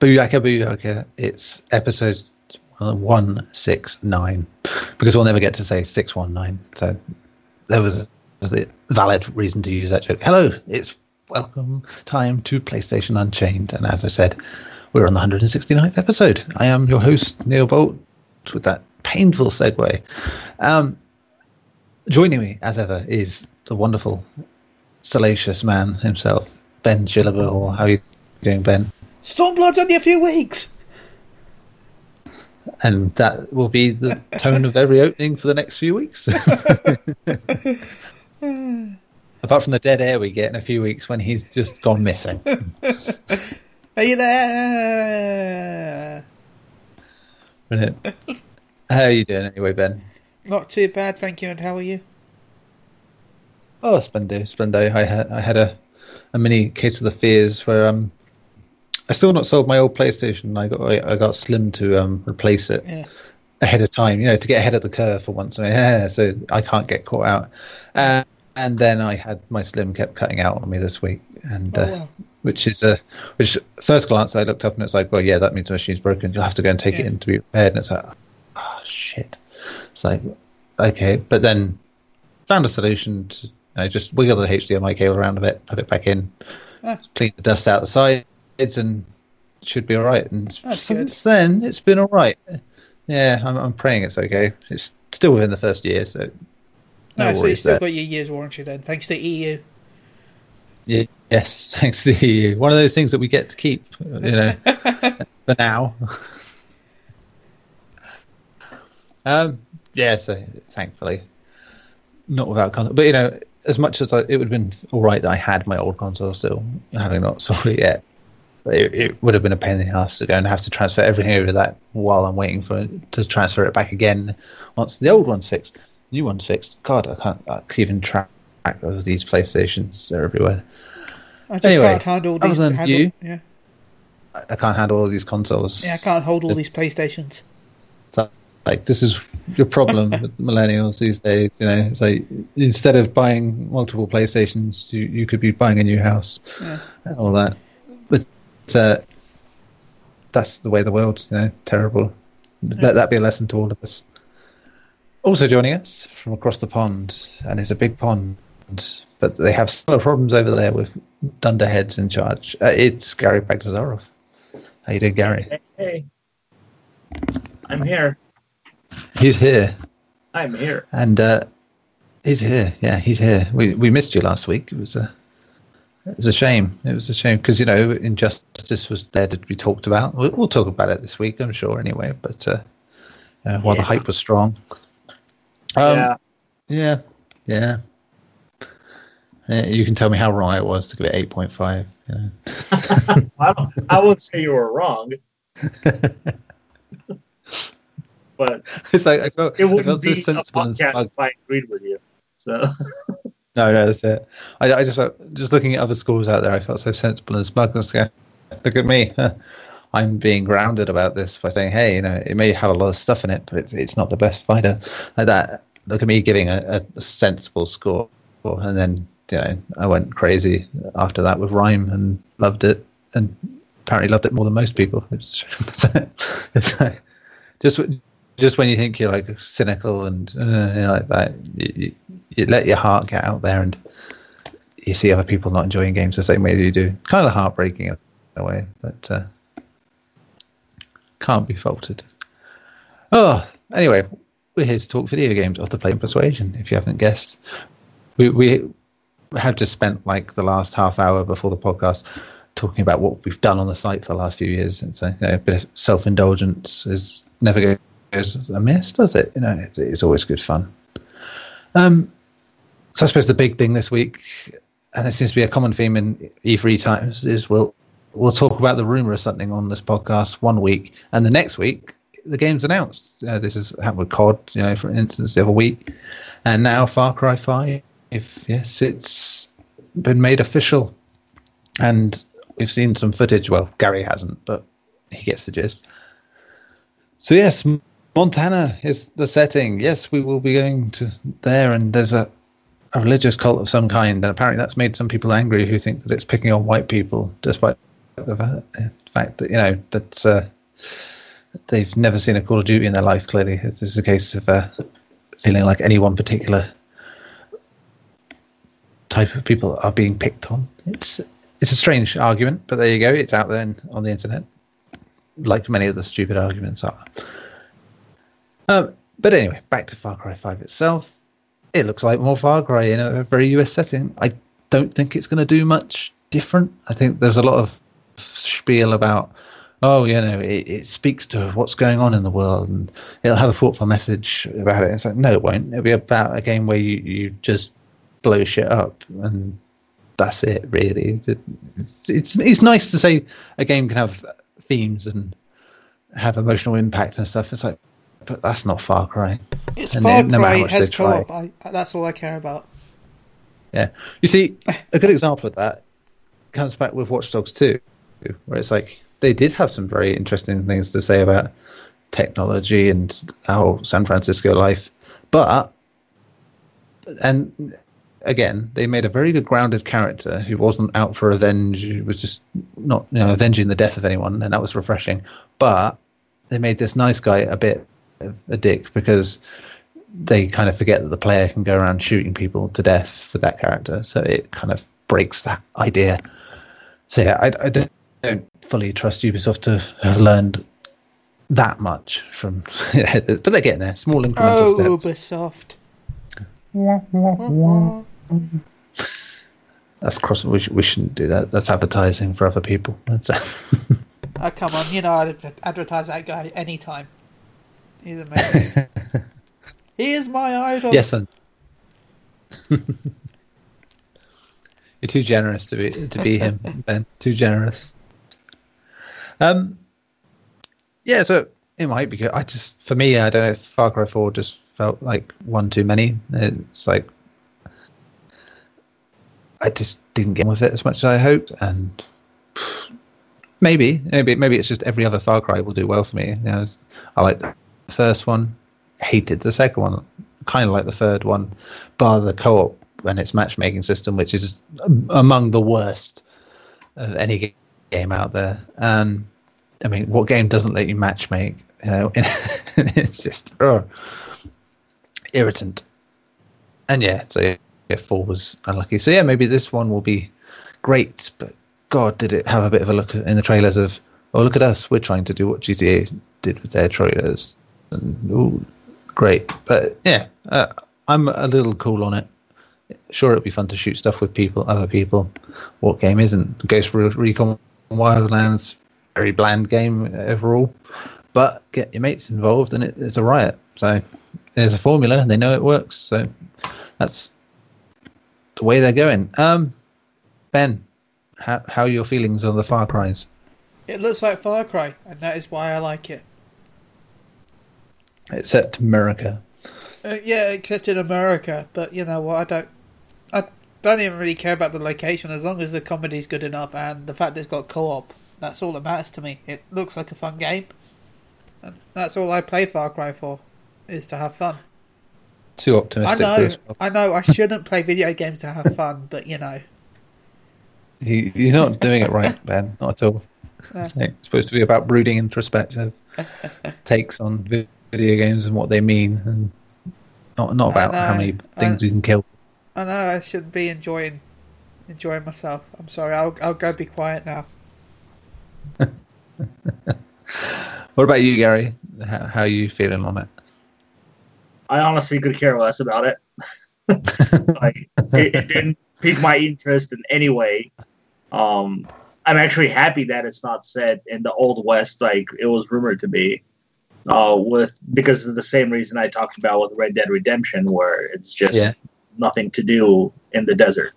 Booyaka Booyaka. It's episode 169 because we'll never get to say 619. So there was a valid reason to use that joke. Hello, it's welcome time to PlayStation Unchained. And as I said, we're on the 169th episode. I am your host, Neil Bolt, with that painful segue. Um, joining me, as ever, is the wonderful, salacious man himself, Ben Gillable. How are you doing, Ben? Stormblood's only a few weeks. And that will be the tone of every opening for the next few weeks. Apart from the dead air we get in a few weeks when he's just gone missing. Are you there? Brilliant. How are you doing anyway, Ben? Not too bad, thank you. And how are you? Oh, splendo, splendo. I had I had a, a mini case of the fears where um I still not sold my old PlayStation. I got I got Slim to um replace it Yeah. ahead of time, you know, to get ahead of the curve for once. Yeah, so I can't get caught out. Uh, and then I had my Slim kept cutting out on me this week, and Oh, uh, wow. which is a which first glance I looked up and it's like, well, yeah, that means the machine's broken. You'll have to go and take it in to be repaired. And it's like, oh shit. It's like, okay, but then found a solution to you know, just wiggle the HDMI cable around a bit, put it back in, Ah. clean the dust out the sides, and should be all right. And That's since then, it's been all right. Yeah, I'm, I'm praying it's okay. It's still within the first year, so no, No, so you still there. got your year's warranty then, thanks to E EU. Yeah, yes, thanks to the EU. One of those things that we get to keep, you know, for now. um, yeah, so thankfully, not without console. But you know, as much as I, it would have been all right that I had my old console still, having not sold it yet. It, it would have been a pain in the ass to go and have to transfer everything over that while I'm waiting for to transfer it back again once the old one's fixed. New one's fixed. God, I can't, I can't even track of these PlayStations. They're everywhere. I just Anyway, can't handle other these. than handle, you? Yeah. I I can't handle all these consoles. yeah, I can't hold all It's- these PlayStations. Like this is your problem with millennials these days. You know, it's like instead of buying multiple PlayStations, you you could be buying a new house Yeah. and all that. Uh, that's the way the world. You know, terrible. Let that be a lesson to all of us. Also joining us from across the pond, and it's a big pond, but they have similar problems over there with dunderheads in charge. Uh, it's Gary Bagdazarov. How you doing, Gary? Hey, hey. I'm here. He's here. I'm here. And uh, he's here. Yeah, he's here. We we missed you last week. It was a it was a shame. It was a shame because you know injustice was there to be talked about. We'll, we'll talk about it this week, I'm sure. Anyway, but uh, uh, while the Yeah. hype was strong. Um, yeah. yeah, yeah. Yeah, You can tell me how wrong it was to give it eight point five. Yeah. I, I won't say you were wrong, but it's like I felt it I wouldn't felt so be a sensible and podcast smug if I agreed with you. So No, no, that's it. I, I just felt, just looking at other schools out there, I felt so sensible and smug. Let's go, Look at me. I'm being grounded about this by saying, hey, you know, it may have a lot of stuff in it, but it's, it's not the best fighter. Like that. Look at me giving a, a sensible score. And then, you know, I went crazy after that with Rime and loved it. And apparently loved it more than most people. It's, it's like, just just when you think you're like cynical and uh, you know, like that, you, you, let your heart get out there and you see other people not enjoying games the same way you do. Kind of heartbreaking in a way, but uh, can't be faulted. Oh, anyway, we're here to talk video games of the Play and Persuasion. If you haven't guessed, we we have just spent like the last half hour before the podcast talking about what we've done on the site for the last few years. And so, you know, a bit of self indulgence is never goes amiss, does it? You know, it's, it's always good fun. Um, so I suppose the big thing this week, and it seems to be a common theme in E3 times, is we'll we'll talk about the rumor of something on this podcast one week, and the next week the game's announced. Uh, this has happened with COD, you know, for instance, the other week, and now Far Cry Five. If yes, it's been made official, and we've seen some footage. Well, Gary hasn't, but he gets the gist. So yes, Montana is the setting. Yes, we will be going to there, and there's a, a religious cult of some kind, and apparently that's made some people angry who think that it's picking on white people, despite the fact that you know that uh, they've never seen a Call of Duty in their life. Clearly, this is a case of uh, feeling like any one particular type of people are being picked on. It's it's a strange argument, but there you go. It's out there in, on the internet, like many of the stupid arguments are. Um, but anyway, back to Far Cry 5 itself. It looks like more Far Cry in a very US setting. I don't think it's going to do much different. I think there's a lot of spiel about, oh, you know, it, it speaks to what's going on in the world and it'll have a thoughtful message about it. It's like, no, it won't. It'll be about a game where you, you just blow shit up and that's it, really. It's, it's, it's nice to say a game can have themes and have emotional impact and stuff. It's like, but that's not Far Cry. It's And Far no Cry has co-op. I, that's all I care about. Yeah. You see, a good example of that comes back with Watch Dogs 2, where it's like they did have some very interesting things to say about technology and our San Francisco life. But, and again, they made a very good grounded character who wasn't out for revenge, who was just not, you know, avenging the death of anyone, and that was refreshing. But they made this nice guy a bit a dick because they kind of forget that the player can go around shooting people to death with that character. So it kind of breaks that idea. So yeah, I, I don't, don't fully trust Ubisoft to have learned that much from, but they're getting there. Small incremental Oh, steps. Ubisoft. That's cross. We, sh- we shouldn't do that. That's advertising for other people. That's Oh, come on. You know I'd advertise that guy anytime. He's amazing. he is my idol. yes, son. You're too generous to be to be him, Ben. Too generous. Um. Yeah, so it might be good. I just, for me, I don't know. if Far Cry Four just felt like one too many. It's like I just didn't get on with it as much as I hoped, and maybe, maybe, maybe it's just every other Far Cry will do well for me. You know, I like the first one, hated the second one, kind of like the third one, bar the co-op and its matchmaking system, which is among the worst of any game out there. And I mean, what game doesn't let you matchmake? You know, it's just oh, irritant. And yeah, so yeah, four was unlucky. So yeah, maybe this one will be great, but God, did it have a bit of a look in the trailers of, oh, look at us, we're trying to do what GTA did with their trailers. And, ooh, great. But yeah, uh, I'm a little cool on it. Sure, it'd be fun to shoot stuff with people, other people. What game isn't? Ghost Recon Wildlands, very bland game overall. But get your mates involved and it, it's a riot. So there's a formula and they know it works. So that's the way they're going. Um, Ben, how how are your feelings on the Far Cries? It looks like Far Cry, and that is why I like it. Except America. Uh, yeah, except in America. But you know what? I don't. I don't even really care about the location as long as the comedy's good enough and the fact that it's got co-op. That's all that matters to me. It looks like a fun game, and that's all I play Far Cry for, is to have fun. Too I optimistic for know. I know, I shouldn't play video games to have fun, but you know, You, you're not doing it right, Ben. Not at all. No. It's supposed to be about brooding introspective takes on vi- video games and what they mean, and not not I about how many things I- you can kill. I know I should be enjoying, enjoying myself. I'm sorry. I'll I'll go be quiet now. What about you, Gary? How, how are you feeling on it? I honestly could care less about it. like it, it didn't pique my interest in any way. Um, I'm actually happy that it's not set in the old west like it was rumored to be. Uh, with because of the same reason I talked about with Red Dead Redemption, where it's just Yeah. nothing to do in the desert.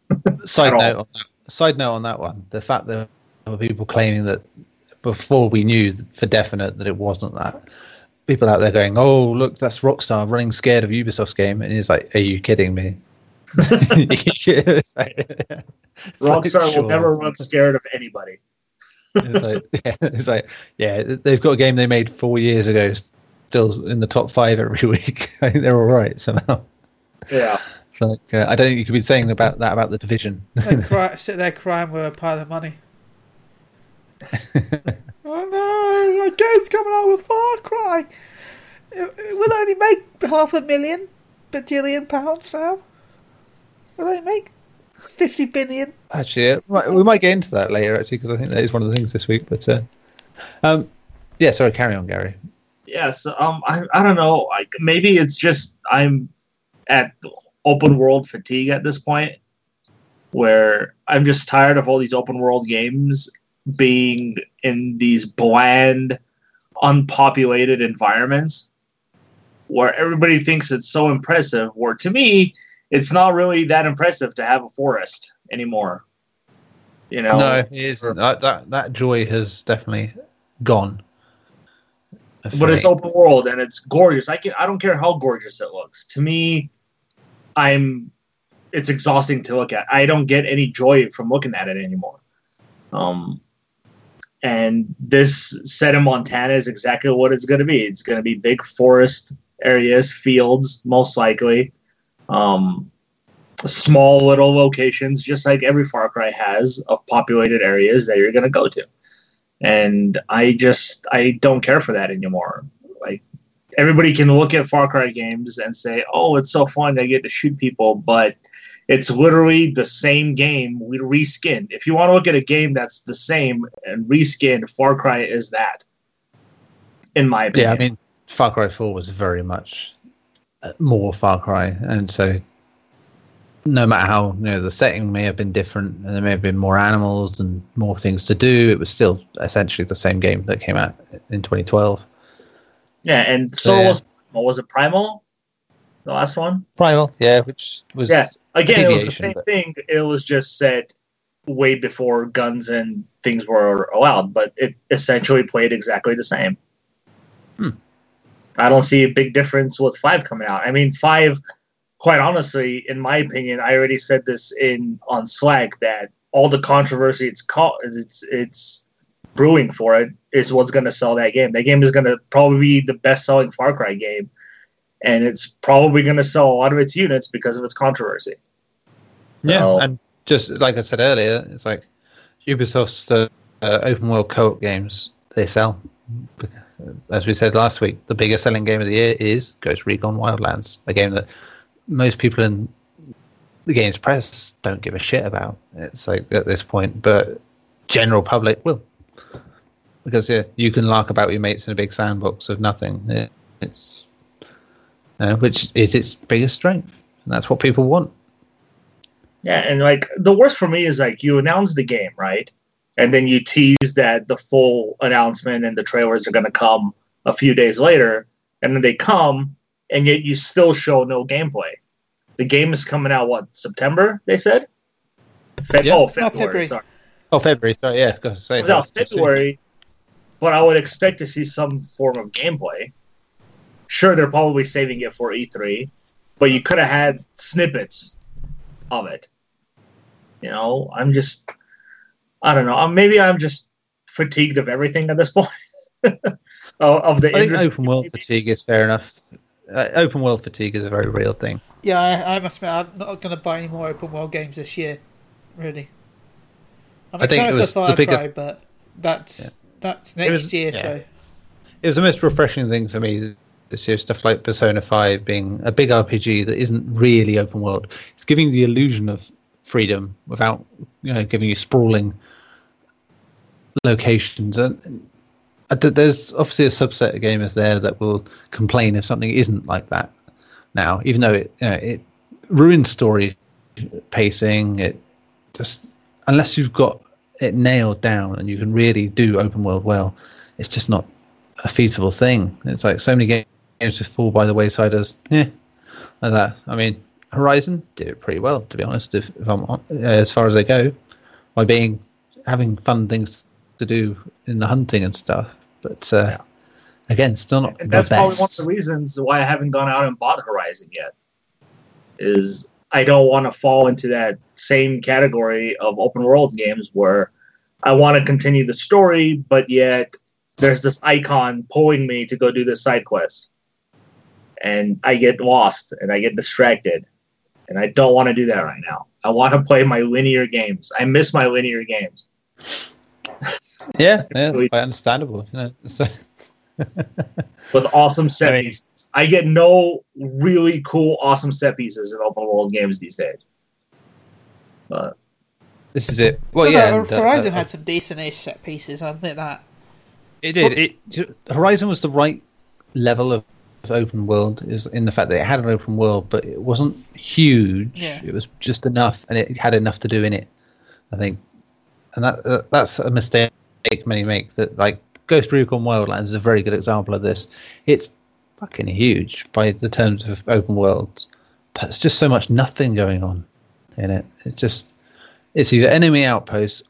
Side note, on that, side note on that one: the fact that there were people claiming that before we knew for definite that it wasn't that. People out there going, "Oh, look, that's Rockstar running scared of Ubisoft's game," and he's like, "Are you kidding me?" It's like- Rockstar sure. will never run scared of anybody. It's like, yeah, it's like, yeah, they've got a game they made four years ago, still in the top five every week. I think they're all right somehow. Yeah. It's like, uh, I don't think you could be saying about that about the division. They cry, sit there crying with a pile of money. oh no, my game's coming out with Far Cry. It, it will only make half a million bajillion pounds now. Will it make 50 billion? Actually, yeah, we might- we might get into that later, actually, because I think that is one of the things this week. But uh, um, yeah, sorry, carry on, Gary. Yes, um, I, I don't know. Like maybe it's just I'm at open world fatigue at this point, where I'm just tired of all these open world games being in these bland, unpopulated environments, where everybody thinks it's so impressive. Where to me, it's not really that impressive to have a forest anymore. You know, No, it isn't. That, that that joy has definitely gone. but it's open world and it's gorgeous. I can I don't care how gorgeous it looks. To me, I'm it's exhausting to look at. I don't get any joy from looking at it anymore. Um and this set in Montana is exactly what it's going to be. It's going to be big forest areas, fields, most likely. Um, small little locations, just like every Far Cry has, of populated areas that you're going to go to and I just I don't care for that anymore. Like everybody can look at Far Cry games and say, "Oh, it's so fun! I get to shoot people," but it's literally the same game we reskinned. If you want to look at a game that's the same and reskinned, Far Cry is that. In my opinion, Yeah, I mean, Far Cry 4 was very much more Far Cry, and so no matter how you know the setting may have been different, and there may have been more animals and more things to do, it was still essentially the same game that came out in 2012. yeah, and So, so yeah. was what was it Primal, the last one? Primal, yeah, which was Yeah. Again, it was the same but- thing. It was just set way before guns and things were allowed, but it essentially played exactly the same. I don't see a big difference with five coming out. I mean, five, quite honestly, in my opinion, I already said this in on Slack that all the controversy it's caught, it's it's brewing for it is what's going to sell that game. That game is going to probably be the best selling Far Cry game, and it's probably going to sell a lot of its units because of its controversy. Yeah, So- and just like I said earlier, it's like Ubisoft's uh, uh, open world co-op games they sell. As we said last week, the biggest selling game of the year is Ghost Recon Wildlands, a game that most people in the games press don't give a shit about. It's like at this point, but general public will, because yeah, you can lark about your mates in a big sandbox of nothing. Yeah, It's uh, which is its biggest strength, and that's what people want. Yeah, and like the worst for me is like you announce the game, right? And then you tease that the full announcement and the trailers are going to come a few days later, and then they come, and yet you still show no gameplay. The game is coming out what September? They said. Feb- Yeah. Oh, No, February. February. Sorry, Oh, February. Sorry, yeah, got to say it was out that's soon. February, but I would expect to see some form of gameplay. Sure, they're probably saving it for E3, but you could have had snippets of it. You know, I'm just, I don't know. Um, Maybe I'm just fatigued of everything at this point. of, of the I think open world fatigue is fair enough. Uh, open world fatigue is a very real thing. Yeah, I, I must admit, I'm not going to buy any more open world games this year. Really. I'm I think it was for the biggest- Cry, but that's Yeah. that's next was- year. yeah. So It was the most refreshing thing for me this year. Stuff like Persona Five being a big RPG that isn't really open world. It's giving the illusion of freedom without, you know, giving you sprawling locations. And there's obviously a subset of gamers there that will complain if something isn't like that now, even though it you know, it ruins story pacing. It just unless you've got it nailed down and you can really do open world well, it's just not a feasible thing. It's like so many games just fall by the wayside as yeah, like that. I mean, Horizon did it pretty well, to be honest. If, if I'm uh, as far as they go, by being having fun things to do in the hunting and stuff. But uh, again, still not and that's probably one of the reasons why I haven't gone out and bought Horizon yet. Is I don't want to fall into that same category of open world games where I want to continue the story, but yet there's this icon pulling me to go do this side quest, and I get lost and I get distracted, and I don't want to do that right now. I want to play my linear games. I miss my linear games. Yeah, yeah, it's quite understandable. You know, so. with awesome set pieces. I get no really cool, awesome set pieces in open world games these days. But this is it. Well, No, no, yeah, uh, Horizon uh, had some decent-ish set pieces. I'll admit that. It did. It Horizon was the right level of, of open world, is in the fact that it had an open world, but it wasn't huge. Yeah. It was just enough, and it had enough to do in it. I think, and that uh, that's a mistake many make. That like Ghost Recon Wildlands is a very good example of this. It's fucking huge by the terms of open worlds, but it's just so much nothing going on in it. It's just it's either enemy outposts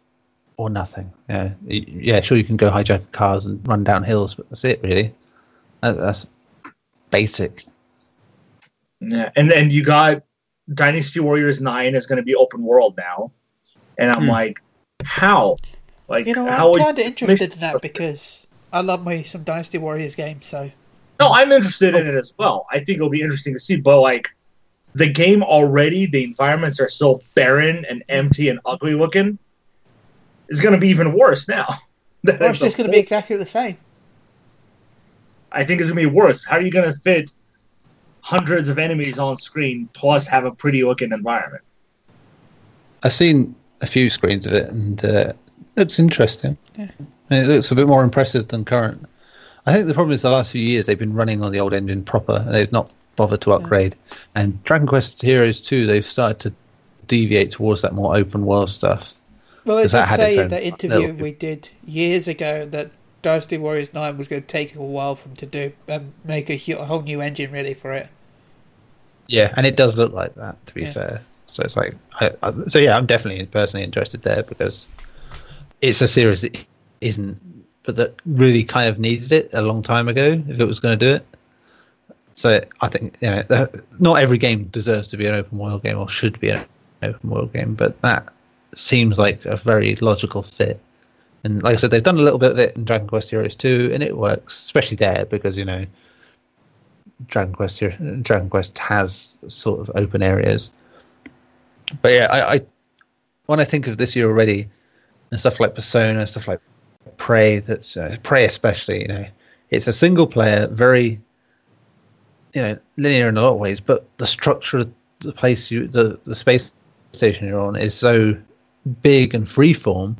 or nothing. Yeah, yeah. Sure, you can go hijack cars and run down hills, but that's it, really. That's basic. yeah, and then you got Dynasty Warriors Nine is going to be open world now, and I'm Hmm. like, how? Like, You know, how I'm kind of interested in that because I love my some Dynasty Warriors games. So No, I'm interested in it as well. I think it'll be interesting to see, but like the game already, the environments are so barren and empty and ugly looking. It's going to be even worse now. That or it's it's just going to be exactly the same. I think it's going to be worse. How are you going to fit hundreds of enemies on screen plus have a pretty looking environment? I've seen a few screens of it, and uh, it looks interesting. Yeah. And it looks a bit more impressive than current. I think the problem is the last few years they've been running on the old engine proper, and they've not bothered to upgrade. And Dragon Quest Heroes 2, they've started to deviate towards that more open world stuff. Well, it 'Cause that did say in own the interview little- we did years ago that Dynasty Warriors 9 was going to take a while for them to do and make a, a whole new engine ready for it. Yeah, and it does look like that. To be Yeah. fair, so it's like, I, I, so yeah, I'm definitely personally interested there because it's a series that isn't, but that really kind of needed it a long time ago if it was going to do it. So I think you know, the, not every game deserves to be an open world game or should be an open world game, but that seems like a very logical fit. And like I said, they've done a little bit of it in Dragon Quest Heroes 2, and it works, especially there because you know Dragon Quest Dragon Quest has sort of open areas. But yeah, I, I when I think of this year already, and stuff like Persona, stuff like Prey, that's uh, Prey especially, you know, it's a single player, very you know linear in a lot of ways, but the structure of the place you, the the space station you're on is so big and freeform.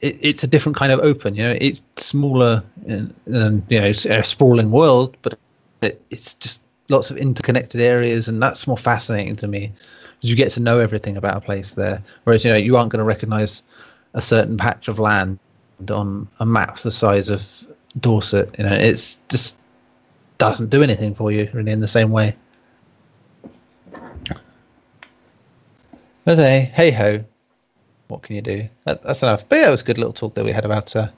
It, it's a different kind of open, you know. It's smaller and, and you know, it's a sprawling world, but it, it's just lots of interconnected areas, and that's more fascinating to me because you get to know everything about a place there. Whereas you know you aren't going to recognize a certain patch of land on a map the size of Dorset. You know, it's just doesn't do anything for you really in the same way. But hey, hey ho, what can you do? That, that's enough. But yeah, it was a good little talk that we had about uh, a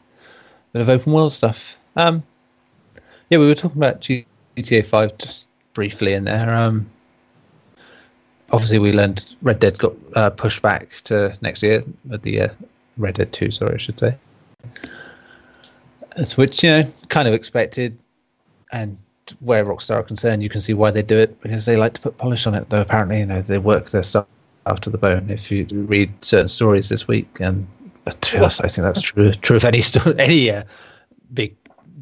bit of open world stuff. Um, yeah, we were talking about GTA Five just briefly in there. Um, obviously, we learned Red Dead got uh, pushed back to next year with the uh, Red Dead Two. Sorry, I should say. As which you know, kind of expected, and where Rockstar are concerned, you can see why they do it because they like to put polish on it. Though apparently, you know, they work their stuff after the bone. If you read certain stories this week, and to be honest, I think that's true. True of any story, any uh, big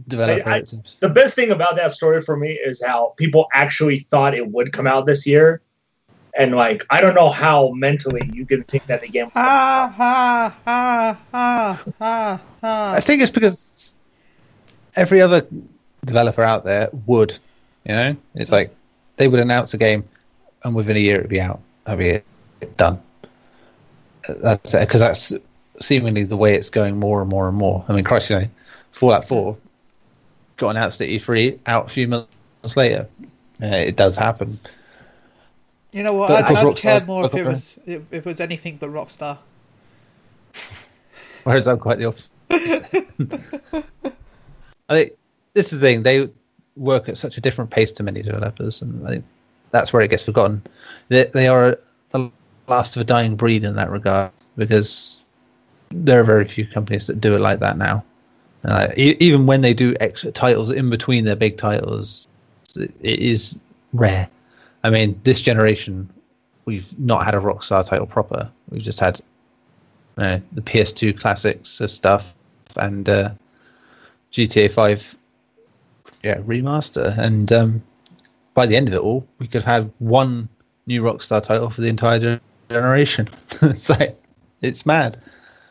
developer. I- it seems. The best thing about that story for me is how people actually thought it would come out this year. And like, I don't know how mentally you can think that the game. Ah, ah, ah, ah, ah, ah. I think it's because every other developer out there would, you know, it's like they would announce a game, and within a year it'd be out. That'd be it, done. That's because that's seemingly the way it's going more and more and more. I mean, Christ, you know, Fallout Four got announced at E3 out a few months later. Uh, it does happen. You know what? But I'd, I'd Rockstar- care more if it was if, if it was anything but Rockstar. Whereas I'm quite the opposite. I think this is the thing; they work at such a different pace to many developers, and I think that's where it gets forgotten. They, they are last of a dying breed in that regard because there are very few companies that do it like that now. Uh, e- even when they do extra titles in between their big titles, it is rare. I mean, this generation, we've not had a Rockstar title proper. We've just had uh, the PS2 classics stuff and uh, GTA 5 yeah remaster and um, by the end of it all we could have one new Rockstar title for the entire generation it's like it's mad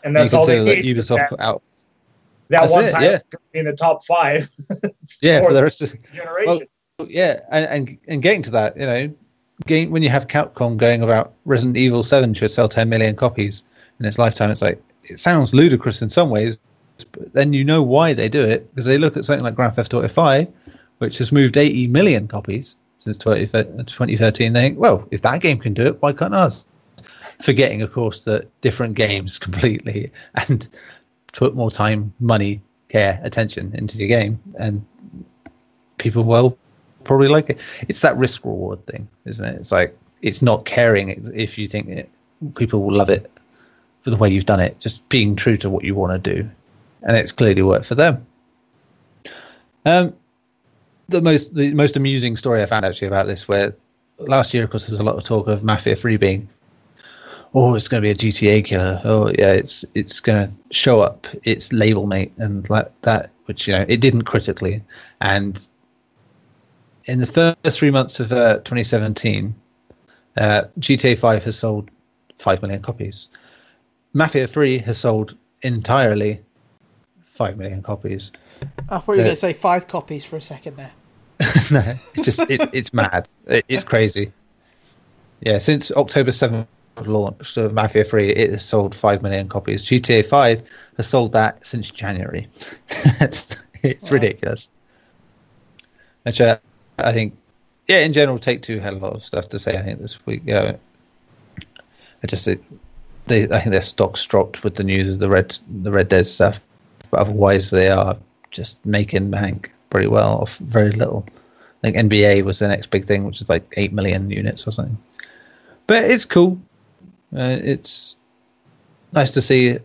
And that's you all they that need. Ubisoft That, put out that That's one it, time yeah. in the top five yeah for the rest of the generation. yeah, and, and and getting to that, you know, game, when you have Capcom going about Resident Evil Seven should sell 10 million copies in its lifetime, it's like it sounds ludicrous in some ways, but then you know why they do it because they look at something like Grand Theft Auto 5, which has moved 80 million copies since 20, 2013. They think, well, if that game can do it, why can't us? Forgetting, of course, that different games completely and put more time, money, care, attention into your game, and people will probably like it. It's that risk reward thing, isn't it? It's like it's not caring if you think it, people will love it for the way you've done it, just being true to what you want to do, and it's clearly worked for them. Um, the most the most amusing story I found actually about this, where last year, of course, there was a lot of talk of Mafia Three being, oh, it's going to be a GTA killer. Oh, yeah, it's it's going to show up its label mate and like that, which you know it didn't critically, and in the first three months of uh, 2017, uh, GTA 5 has sold 5 million copies. Mafia 3 has sold entirely 5 million copies. I thought you were going to say five copies for a second there. no, it's just, it's, it's mad. It, it's crazy. Yeah, since October 7th of launch of Mafia 3, it has sold 5 million copies. GTA 5 has sold that since January. it's it's Wow. ridiculous. Which uh, I think, yeah, in general, Take Two had a lot of stuff to say. I think this week, yeah, I just think they, I think their stocks dropped with the news of the Red the Red Dead stuff, but otherwise they are just making bank pretty well off very little. I think NBA was the next big thing, which is like eight million units or something. But it's cool. Uh, it's nice to see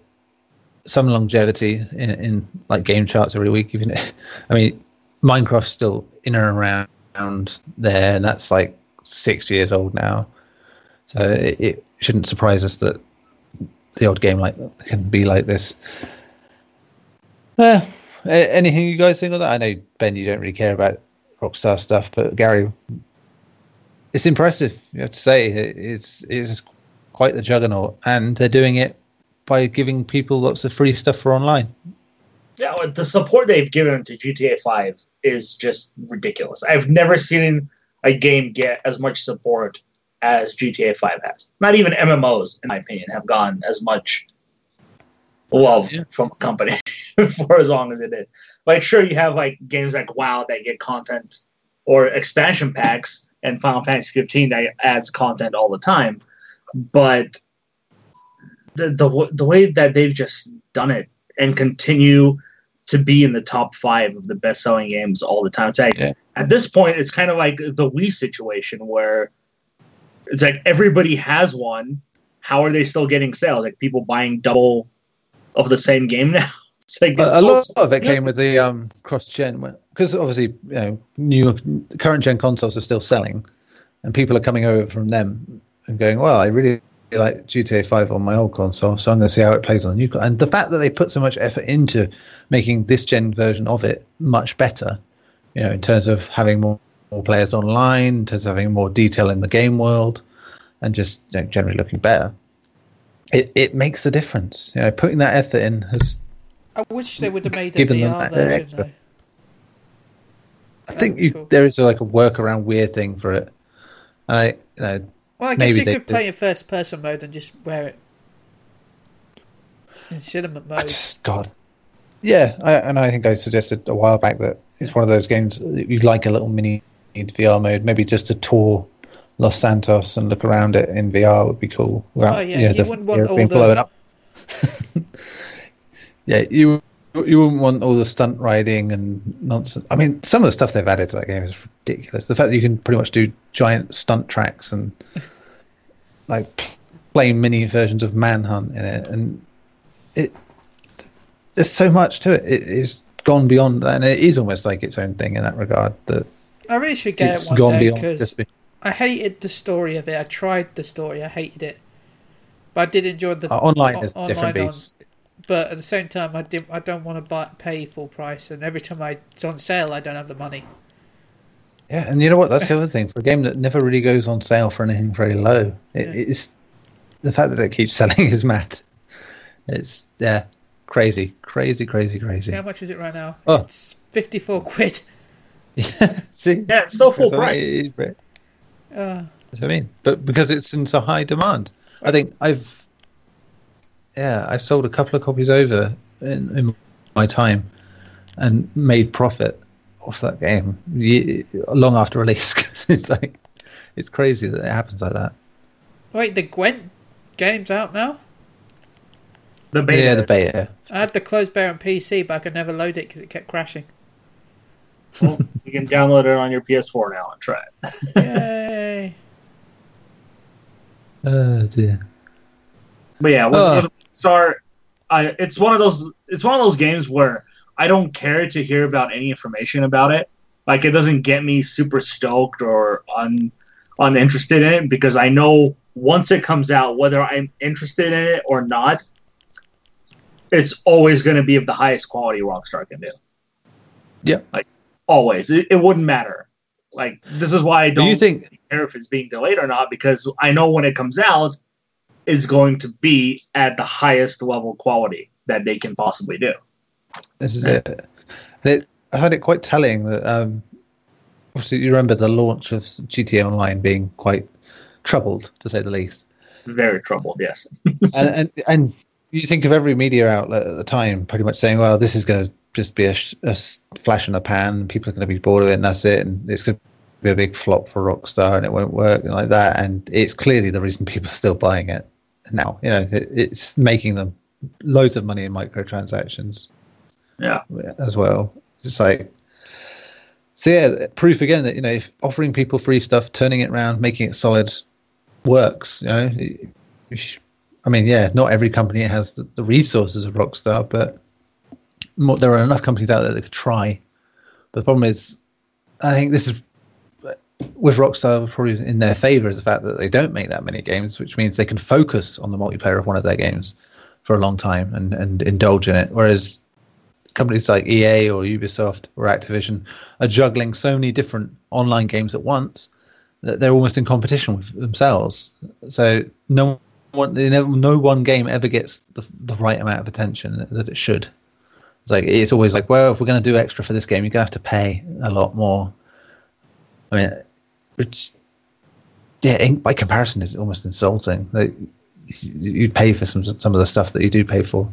some longevity in, in like game charts every week. Even I mean, Minecraft's still in and around there, and that's like six years old now. So it, it shouldn't surprise us that the old game like can be like this. Uh, anything you guys think of that? I know Ben, you don't really care about Rockstar stuff, but Gary, it's impressive. You have to say It- it's it's quite the juggernaut, and they're doing it by giving people lots of free stuff for online. Yeah, the support they've given to GTA 5 is just ridiculous. I've never seen a game get as much support as GTA 5 has. Not even MMOs, in my opinion, have gotten as much love Yeah. from a company for as long as it did. Like, sure, you have like games like WoW that get content or expansion packs, and Final Fantasy 15 that adds content all the time, but the the the way that they've just done it and continue to be in the top five of the best selling games all the time. It's like Yeah. at this point, it's kind of like the Wii situation where it's like everybody has one. How are they still getting sales? Like people buying double of the same game now. It's like a it's a so- lot of it came with the um, cross gen because obviously you know new current gen consoles are still selling, and people are coming over from them and going, "Well, I really like GTA 5 on my old console, so I'm going to see how it plays on the new." con-" And the fact that they put so much effort into making this gen version of it much better, you know, in terms of having more, more players online, in terms of having more detail in the game world, and just you know, generally looking better. It, it makes a difference. You know, putting that effort in has I wish they would have made a Given them that version extra. though. I think you, cool. there is like a workaround weird thing for it. I, you know, Well, I guess Maybe you they could play in first person mode and just wear it in cinema I mode. just God, yeah, I, and I think I suggested a while back that it's one of those games that you'd like a little mini VR mode, maybe just to tour Los Santos and look around it in VR would be cool. Oh, yeah, you know, you wouldn't want all the- blown up. yeah, you you wouldn't want all the stunt riding and nonsense. I mean, some of the stuff they've added to that game is ridiculous. The fact that you can pretty much do giant stunt tracks and like play mini versions of Manhunt in it, and it there's so much to it. It is gone beyond, that, and it is almost like its own thing in that regard. That I really should get it's it one gone day beyond because. Be- I hated the story of it. I tried the story. I hated it. But I did enjoy the Uh, online o- is online different on- But at the same time, I didn't. I don't want to buy pay full price, and every time I, it's on sale, I don't have the money. Yeah, and you know what? That's the other thing for a game that never really goes on sale for anything very low. It, Yeah. It's the fact that it keeps selling is mad. It's yeah, crazy, crazy, crazy, crazy. How much is it right now? Oh. It's fifty-four quid. Yeah, see, Yeah, it's still full That's what I price. mean. That's Uh, what I mean. But because it's in so high demand, I think I've yeah, I've sold a couple of copies over in, in my time and made profit off that game ye- long after release. 'cause it's like it's crazy that it happens like that. wait, the Gwent game's out now. The beta. Yeah, the beta. I had the closed beta on PC, but I could never load it because it kept crashing. Well, you can download it on your PS4 now and try it. Yay! Oh dear. But yeah, with, oh. Ugh. with Star, I it's one of those it's one of those games where I don't care to hear about any information about it. Like it doesn't get me super stoked or un uninterested in it because I know once it comes out, whether I'm interested in it or not, it's always going to be of the highest quality Rockstar can do. Yeah. like always, it, it wouldn't matter. Like this is why I don't don't you think care if it's being delayed or not because I know when it comes out, it's going to be at the highest level quality that they can possibly do. This is it? And it I find it quite telling that um, obviously you remember the launch of GTA Online being quite troubled to say the least. Very troubled, yes. and, and and you think of every media outlet at the time pretty much saying, well, this is going to just be a, sh- a flash in the pan. People are going to be bored of it, and that's it. And it's going to be a big flop for Rockstar, and it won't work and like that. And it's clearly the reason people are still buying it now. You know, it, it's making them loads of money in microtransactions Yeah. as well. It's like. So yeah, proof again that you know if offering people free stuff, turning it around, making it solid, works. You know, I mean, yeah, not every company has the, the resources of Rockstar, but more, there are enough companies out there that could try. But the problem is, I think this is with Rockstar probably in their favor is the fact that they don't make that many games, which means they can focus on the multiplayer of one of their games for a long time and, and indulge in it. Whereas companies like EA or Ubisoft or Activision are juggling so many different online games at once that they're almost in competition with themselves. So no one, no one game ever gets the, the right amount of attention that it should. It's like it's always like, well, if we're going to do extra for this game, you're going to have to pay a lot more. I mean, which yeah, by comparison, is almost insulting. Like, you- you'd pay for some some of the stuff that you do pay for.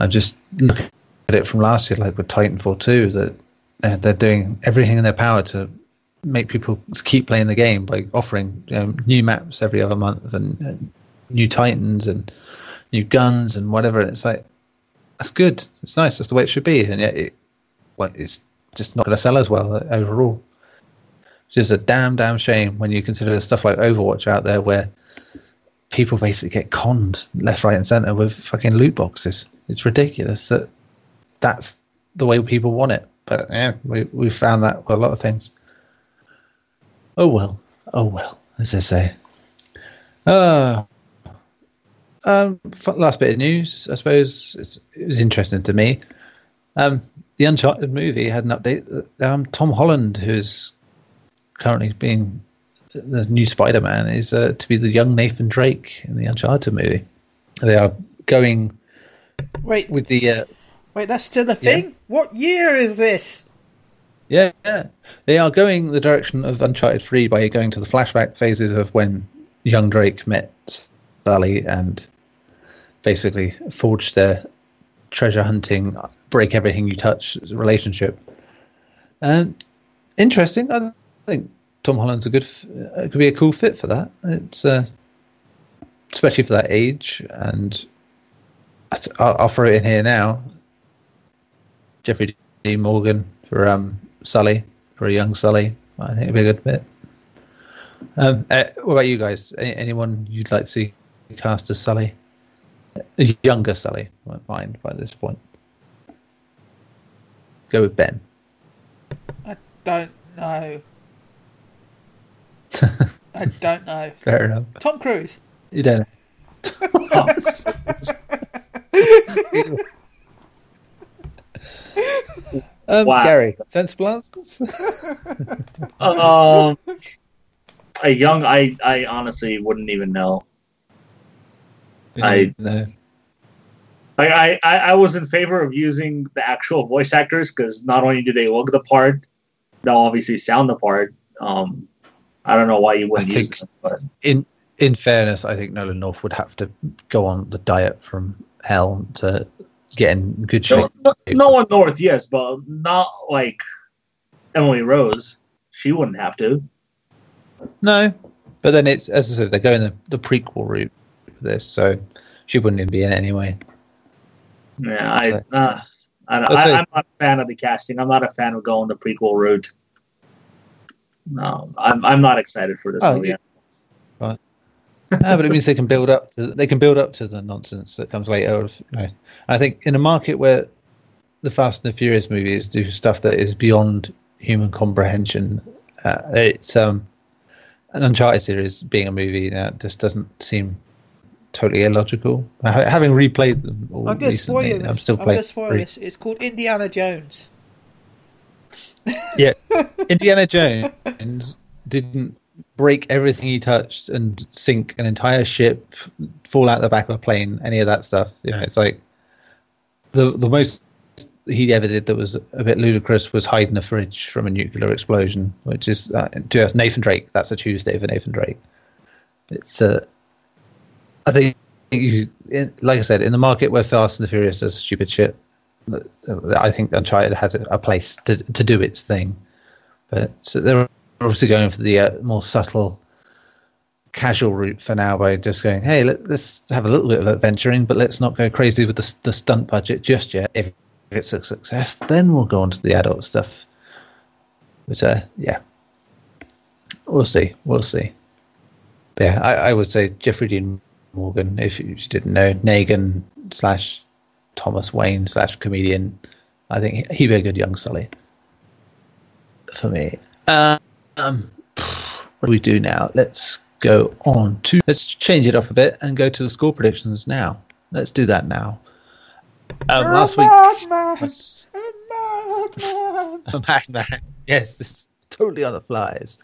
I'm just look at it from last year, like with Titanfall 2, that they're, they're doing everything in their power to make people keep playing the game by offering know, new maps every other month and, and new Titans and new guns and whatever. And it's like that's good. It's nice. That's the way it should be. And yet, it, well, it's just not going to sell as well uh, overall. It's just a damn, damn shame when you consider stuff like Overwatch out there where people basically get conned left, right, and center with fucking loot boxes. It's ridiculous that that's the way people want it. But yeah, we we found that with a lot of things. Oh well, oh well, as they say. Uh, um, last bit of news, I suppose it's, it was interesting to me. Um, the Uncharted movie had an update. Um, Tom Holland, who's currently being the new Spider-Man, is uh, to be the young Nathan Drake in the Uncharted movie. They are going Wait, with the uh, wait, that's still a thing. What year is this? Yeah, yeah. They are going the direction of Uncharted 3 by going to the flashback phases of when young Drake met Sally and basically forged their treasure hunting, break everything you touch relationship. And interesting. I think Tom Holland's a good, f- uh, could be a cool fit for that. It's uh, especially for that age. And I'll, I'll throw it in here now. Jeffrey Dean Morgan for um, Sully, for a young Sully. I think it'd be a good bit. Um, uh, what about you guys? Any, anyone you'd like to see cast as Sully? A younger Sully, I won't mind by this point. Go with Ben. I don't know. I don't know. Fair enough. Tom Cruise. You don't. Um, Wow. Gary, sensible answers? um, a young, I, I honestly wouldn't even know. I- no. Like I, I, I was in favor of using the actual voice actors because not only do they look the part, they'll obviously sound the part. Um, I don't know why you wouldn't I use them, but In in fairness, I think Nolan North would have to go on the diet from hell to get in good shape. no, Nolan North, yes, but not like Emily Rose. She wouldn't have to. No, but then it's as I said, they're going the, the prequel route for this, so she wouldn't even be in it anyway. Yeah, I, Okay. uh, I, I, I'm not a fan of the casting. I'm not a fan of going the prequel route. No, I'm, I'm not excited for this Oh, movie. you- no, but it means they can build up to they can build up to the nonsense that comes later. You know, I think in a market where the Fast and the Furious movies do stuff that is beyond human comprehension, uh, it's um, an Uncharted series being a movie that just doesn't seem totally illogical. Having replayed them all I'm spoil recently, this. I'm still I'm playing. spoil this. It's called Indiana Jones. Yeah, Indiana Jones didn't break everything he touched and sink an entire ship, fall out the back of a plane, any of that stuff. You know, it's like the the most he ever did that was a bit ludicrous was hiding a fridge from a nuclear explosion, which is uh, Nathan Drake. That's a Tuesday for Nathan Drake. It's uh, I think you, like I said, in the market where Fast and the Furious does stupid shit, I think Uncharted has a, a place to to do its thing. But so they're obviously going for the uh, more subtle, casual route for now by just going, hey, let, let's have a little bit of adventuring, but let's not go crazy with the, the stunt budget just yet. If, if it's a success, then we'll go on to the adult stuff. But uh, yeah, we'll see. We'll see. But yeah, I, I would say Jeffrey Dean Morgan, if you, didn't know, Negan slash Thomas Wayne slash comedian. I think he'd be a good young Sully for me. Um, what do we do now? Let's go on to let's change it up a bit and go to the score predictions now. Let's do that now. Um, last week Madman, was madman. a madman. Yes, it's totally on the flies.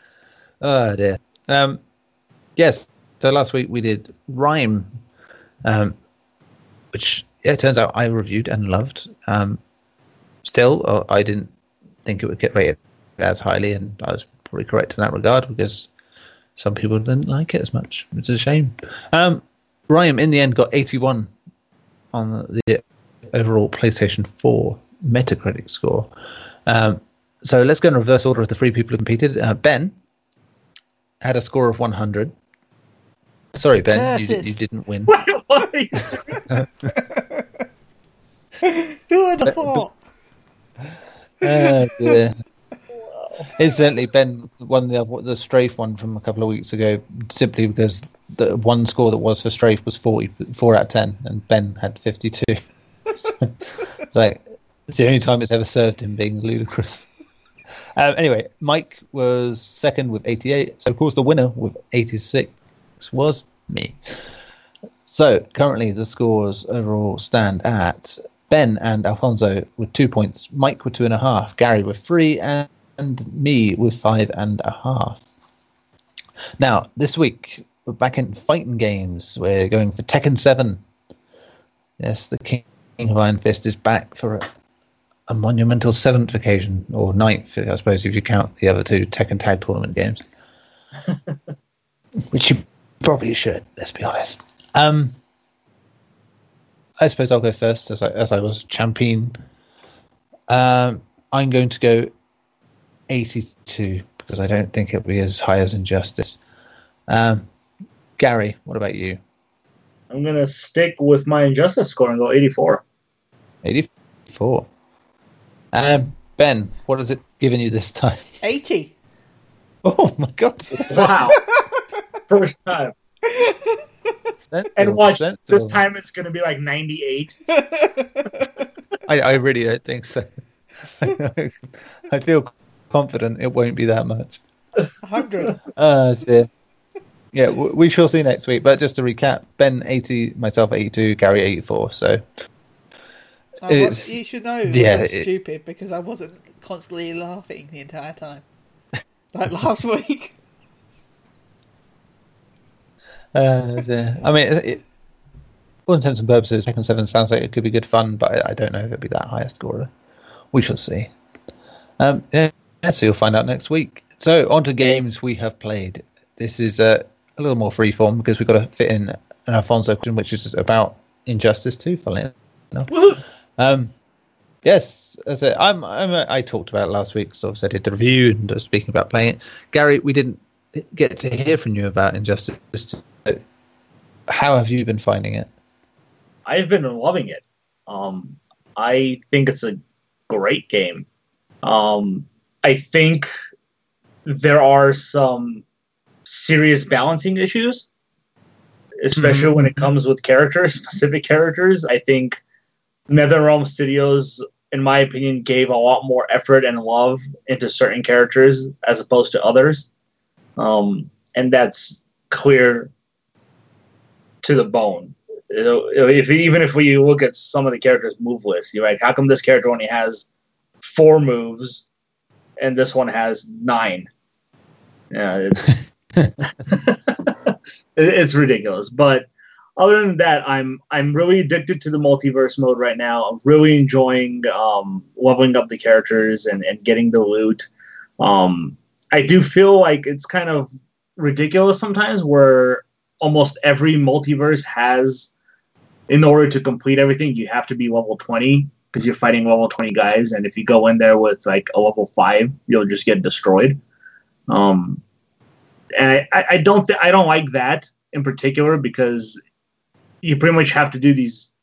Oh dear. Um, yes. So last week we did Rime, um, which yeah, it turns out I reviewed and loved. Um, still, uh, I didn't think it would get rated as highly, and I was probably correct in that regard because some people didn't like it as much. It's a shame. Um, Rime in the end got 81 on the, the overall PlayStation 4 Metacritic score. Um, so let's go in reverse order of the three people who competed. Uh, ben had a score of 100. Sorry, Ben, you, Curses. you didn't win. What are you doing? Who would have thought? Oh, dear. Incidentally, Ben won the other- the strafe one from a couple of weeks ago simply because the one score that was for strafe was 44 out of 10, and Ben had 52. so, it's like it's the only time it's ever served him being ludicrous. Um, anyway, Mike was second with 88. So, of course, the winner with 86 was me. So, currently, the scores overall stand at Ben and Alfonso with two points, Mike with two and a half, Gary with three, and, and me with five and a half. Now, this week, we're back in fighting games. We're going for Tekken 7. Yes, the King of Iron Fist is back for a, a monumental seventh occasion, or ninth, I suppose, if you count the other two Tekken Tag Tournament games. Which you probably should, let's be honest. Um, I suppose I'll go first, as I, as I was champion. Um, I'm going to go 82 because I don't think it'll be as high as Injustice. Um, Gary, what about you? I'm gonna stick with my injustice score and go 84. 84. Um, Ben, what has it given you this time? 80. Oh my god! Wow, first time. And watch this time it's gonna be like 98. I, I really don't think so. I feel confident it won't be that much. 100. Oh dear. yeah, w- we shall see next week. But just to recap, Ben eighty, myself eighty two, Gary eighty four. So I was, you should know yeah, it- stupid because I wasn't constantly laughing the entire time. Like last week. Uh, the- I mean, it, it, all intents and purposes, Tekken 7 sounds like it could be good fun, but I, I don't know if it'd be that high a scorer. We shall see. Um, yeah, yeah, so you'll find out next week. So, on to games we have played. This is uh, a little more freeform because we've got to fit in an Alfonso question, which is about Injustice 2, funnily enough. Um, yes, as I, I'm, I'm, a, I talked about it last week, so I did the review and I was speaking about playing it. Gary, we didn't get to hear from you about Injustice 2. How have you been finding it? I've been loving it. Um, I think it's a great game. Um, I think there are some serious balancing issues, especially when it comes with characters, specific characters. I think NetherRealm Studios, in my opinion, gave a lot more effort and love into certain characters as opposed to others, um, and that's clear to the bone. If even if we look at some of the characters' move lists, you're like, how come this character only has four moves and this one has nine? Yeah, it's it's ridiculous. But other than that, I'm I'm really addicted to the multiverse mode right now. I'm really enjoying um, leveling up the characters and, and getting the loot. Um, I do feel like it's kind of ridiculous sometimes where almost every multiverse has in order to complete everything you have to be level 20 because you're fighting level 20 guys and if you go in there with like a level 5 you'll just get destroyed um and i i don't th- i don't like that in particular because you pretty much have to do these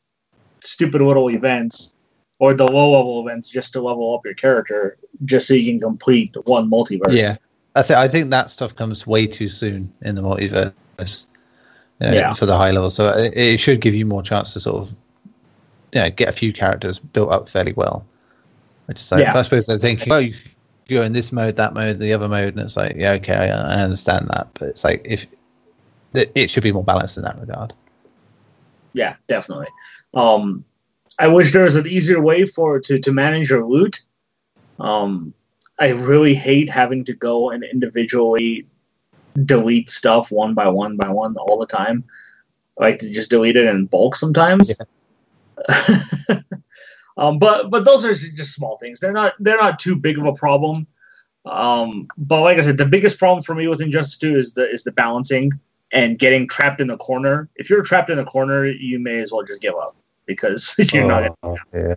stupid little events or the low level events just to level up your character just so you can complete one multiverse Yeah, that's it. I think that stuff comes way too soon in the multiverse. uh, Yeah. For the high level, so it, it should give you more chance to sort of, yeah, get a few characters built up fairly well. Which like, Yeah. I suppose they're thinking, oh, you go in this mode, that mode, the other mode, and it's like, yeah, okay, I, I understand that, but it's like if it, should be more balanced in that regard. yeah, definitely. Um, I wish there was an easier way for to to manage your loot. Um, I really hate having to go and individually delete stuff one by one by one all the time. I like to just delete it in bulk sometimes. um, but but those are just small things. They're not they're not too big of a problem. Um, but like I said, the biggest problem for me with Injustice 2 is the is the balancing and getting trapped in a corner. If you're trapped in a corner, you may as well just give up because you're not Oh, yeah.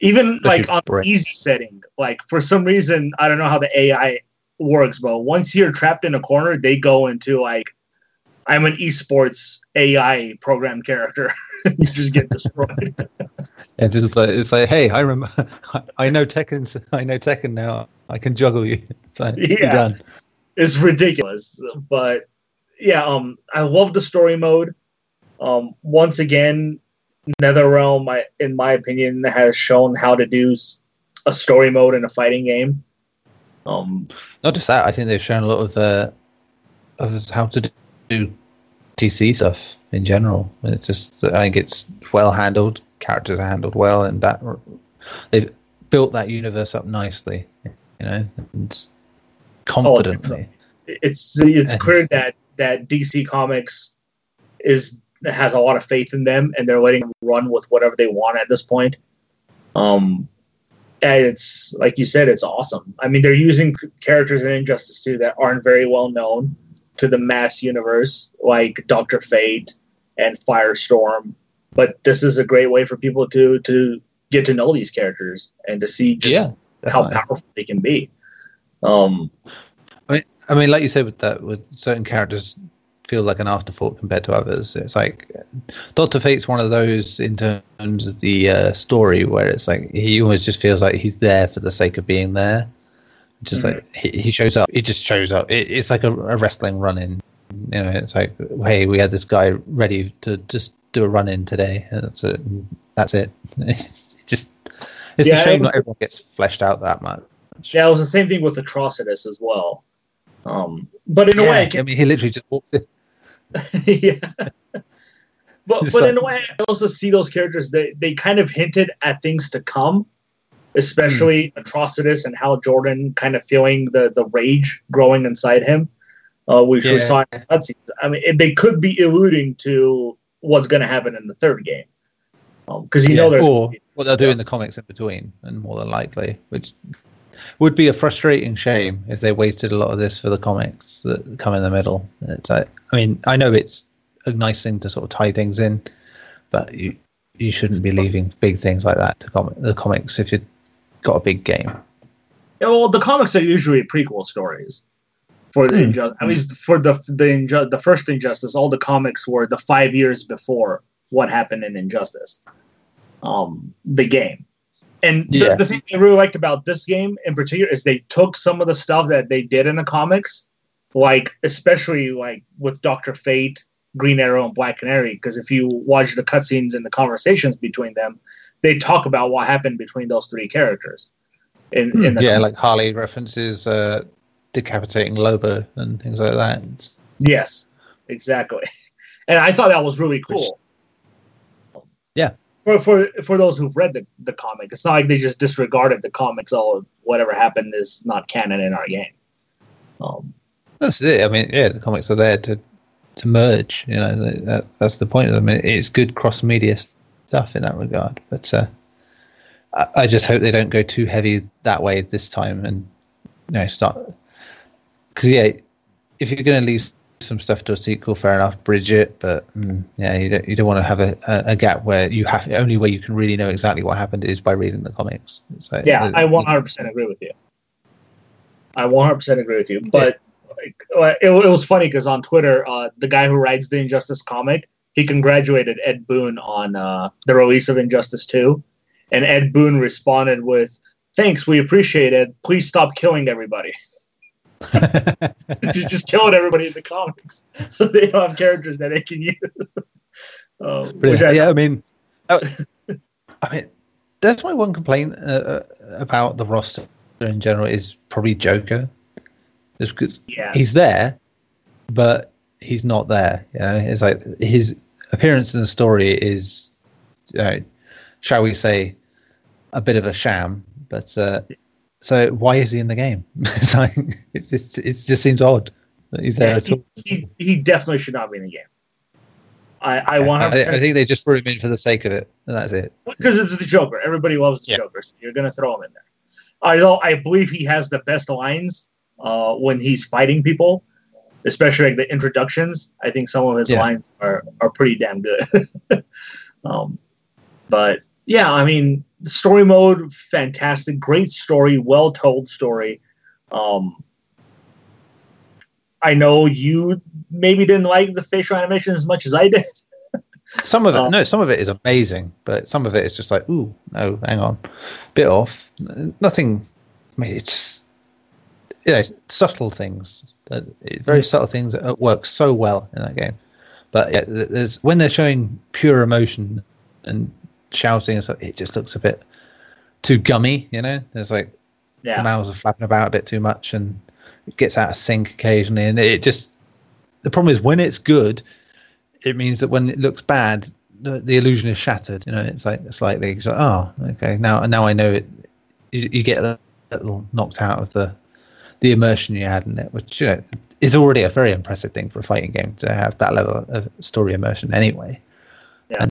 even like on brick. easy setting. Like for some reason, I don't know how the AI works, but once you're trapped in a corner, they go into like I'm an esports AI program character. you just get destroyed. And just like it's like, hey, I remember, I know Tekken, I know Tekken now. I can juggle you. It's like, you're Yeah. done. it's ridiculous. But yeah, um, I love the story mode. Um, once again, NetherRealm, I, in my opinion, has shown how to do a story mode in a fighting game. Um, Not just that, I think they've shown a lot of uh, of how to do DC stuff in general. It's just, I think it's well handled. Characters are handled well, and that they've built that universe up nicely, you know, and confidently. it's it's And- clear that that DC Comics is has a lot of faith in them, and they're letting them run with whatever they want at this point. Um, and it's like you said, it's awesome. I mean, they're using characters in Injustice 2 that aren't very well known to the mass universe, like Doctor Fate and Firestorm. But this is a great way for people to to get to know these characters and to see just Yeah, how powerful they can be. Um, I mean, like you said, with that, with certain characters feel like an afterthought compared to others. It's like Doctor Fate's one of those in terms of the uh, story where it's like he almost just feels like he's there for the sake of being there. Just Mhm. like he, he shows up, he just shows up. It, it's like a, a wrestling run-in. You know, it's like, hey, we had this guy ready to just do a run-in today. And that's it. and That's it. It's just it's Yeah, a shame it was- not everyone gets fleshed out that much. Yeah, it was the same thing with Atrocitus as well. Um, but in a way, I mean, he literally just walks in. yeah. But It's but in a way, I also see those characters. They they kind of hinted at things to come, especially Atrocitus and Hal Jordan kind of feeling the the rage growing inside him, uh, which we saw in cutscenes. I mean, it- they could be alluding to what's going to happen in the third game, because you know there's or what they'll do in the comics in between, and more than likely, which would be a frustrating shame if they wasted a lot of this for the comics that come in the middle. It's like, I mean, I know it's a nice thing to sort of tie things in, but you you shouldn't be leaving big things like that to the comics if you've got a big game. Yeah, well, the comics are usually prequel stories. For the Hmm. Inju- at least for the the Inju- the first Injustice, all the comics were the five years before what happened in Injustice, um, the game. And the, Yeah. the thing I really liked about this game in particular is they took some of the stuff that they did in the comics, like especially like with Doctor Fate, Green Arrow, and Black Canary. Because if you watch the cutscenes and the conversations between them, they talk about what happened between those three characters. In, in the yeah, comic. like Harley references uh, decapitating Lobo and things like that. It's- Yes, exactly. And I thought that was really cool. Yeah. For for for those who've read the, the comic, it's not like they just disregarded the comics. Oh, whatever happened is not canon in our game. Um, That's it. I mean, yeah, the comics are there to to merge. You know, that, that's the point of them. It's good cross media stuff in that regard. But uh, I, I just hope they don't go too heavy that way this time, and you know, start because yeah, if you're going to leave some stuff to a sequel, fair enough, bridge it. But mm, yeah, you don't you don't want to have a, a, a gap where you have the only way you can really know exactly what happened is by reading the comics. Like, yeah, the- I 100% agree with you. I 100% agree with you. But like, uh, it, it was funny because on Twitter, uh, the guy who writes the Injustice comic, he congratulated Ed Boon on uh, the release of Injustice 2. And Ed Boon responded with, Thanks, we appreciate it. Please stop killing everybody. Just killing everybody in the comics. So they don't have characters that they can use. um, which Brilliant. I, yeah, I mean, that- I mean, that's my one complaint uh, uh, about the roster in general is probably Joker, just because he's there, but he's not there. You know, it's like his appearance in the story is, you know, shall we say, a bit of a sham. But uh, so why is he in the game? it's like it's just, it just seems odd that he's there Yeah, at all. he, he, definitely should not be in the game. I, I I, 100% I think they just threw him in for the sake of it, and that's it. because it's the Joker. Everybody loves the Yeah. Joker, so you're gonna throw him in there. Although I believe he has the best lines uh, when he's fighting people, especially like the introductions. I think some of his Yeah. lines are are pretty damn good. um, but yeah, I mean, story mode, fantastic, great story, well told story. Um, I know you maybe didn't like the facial animation as much as I did. Some of it, Uh, no, some of it is amazing, but some of it is just like, ooh, no, hang on, bit off. Nothing. I mean, it's just, you know, subtle things, it- very mm. subtle things that work so well in that game. But yeah, there's when they're showing pure emotion and shouting and stuff, it just looks a bit too gummy. You know, there's like the mouths are flapping about a bit too much and it gets out of sync occasionally and it just the problem is when it's good it means that when it looks bad the, the illusion is shattered you know it's like slightly it's like, oh okay now now i know it you, you get a little knocked out of the the immersion you had in it which you know is already a very impressive thing for a fighting game to have that level of story immersion anyway Yeah.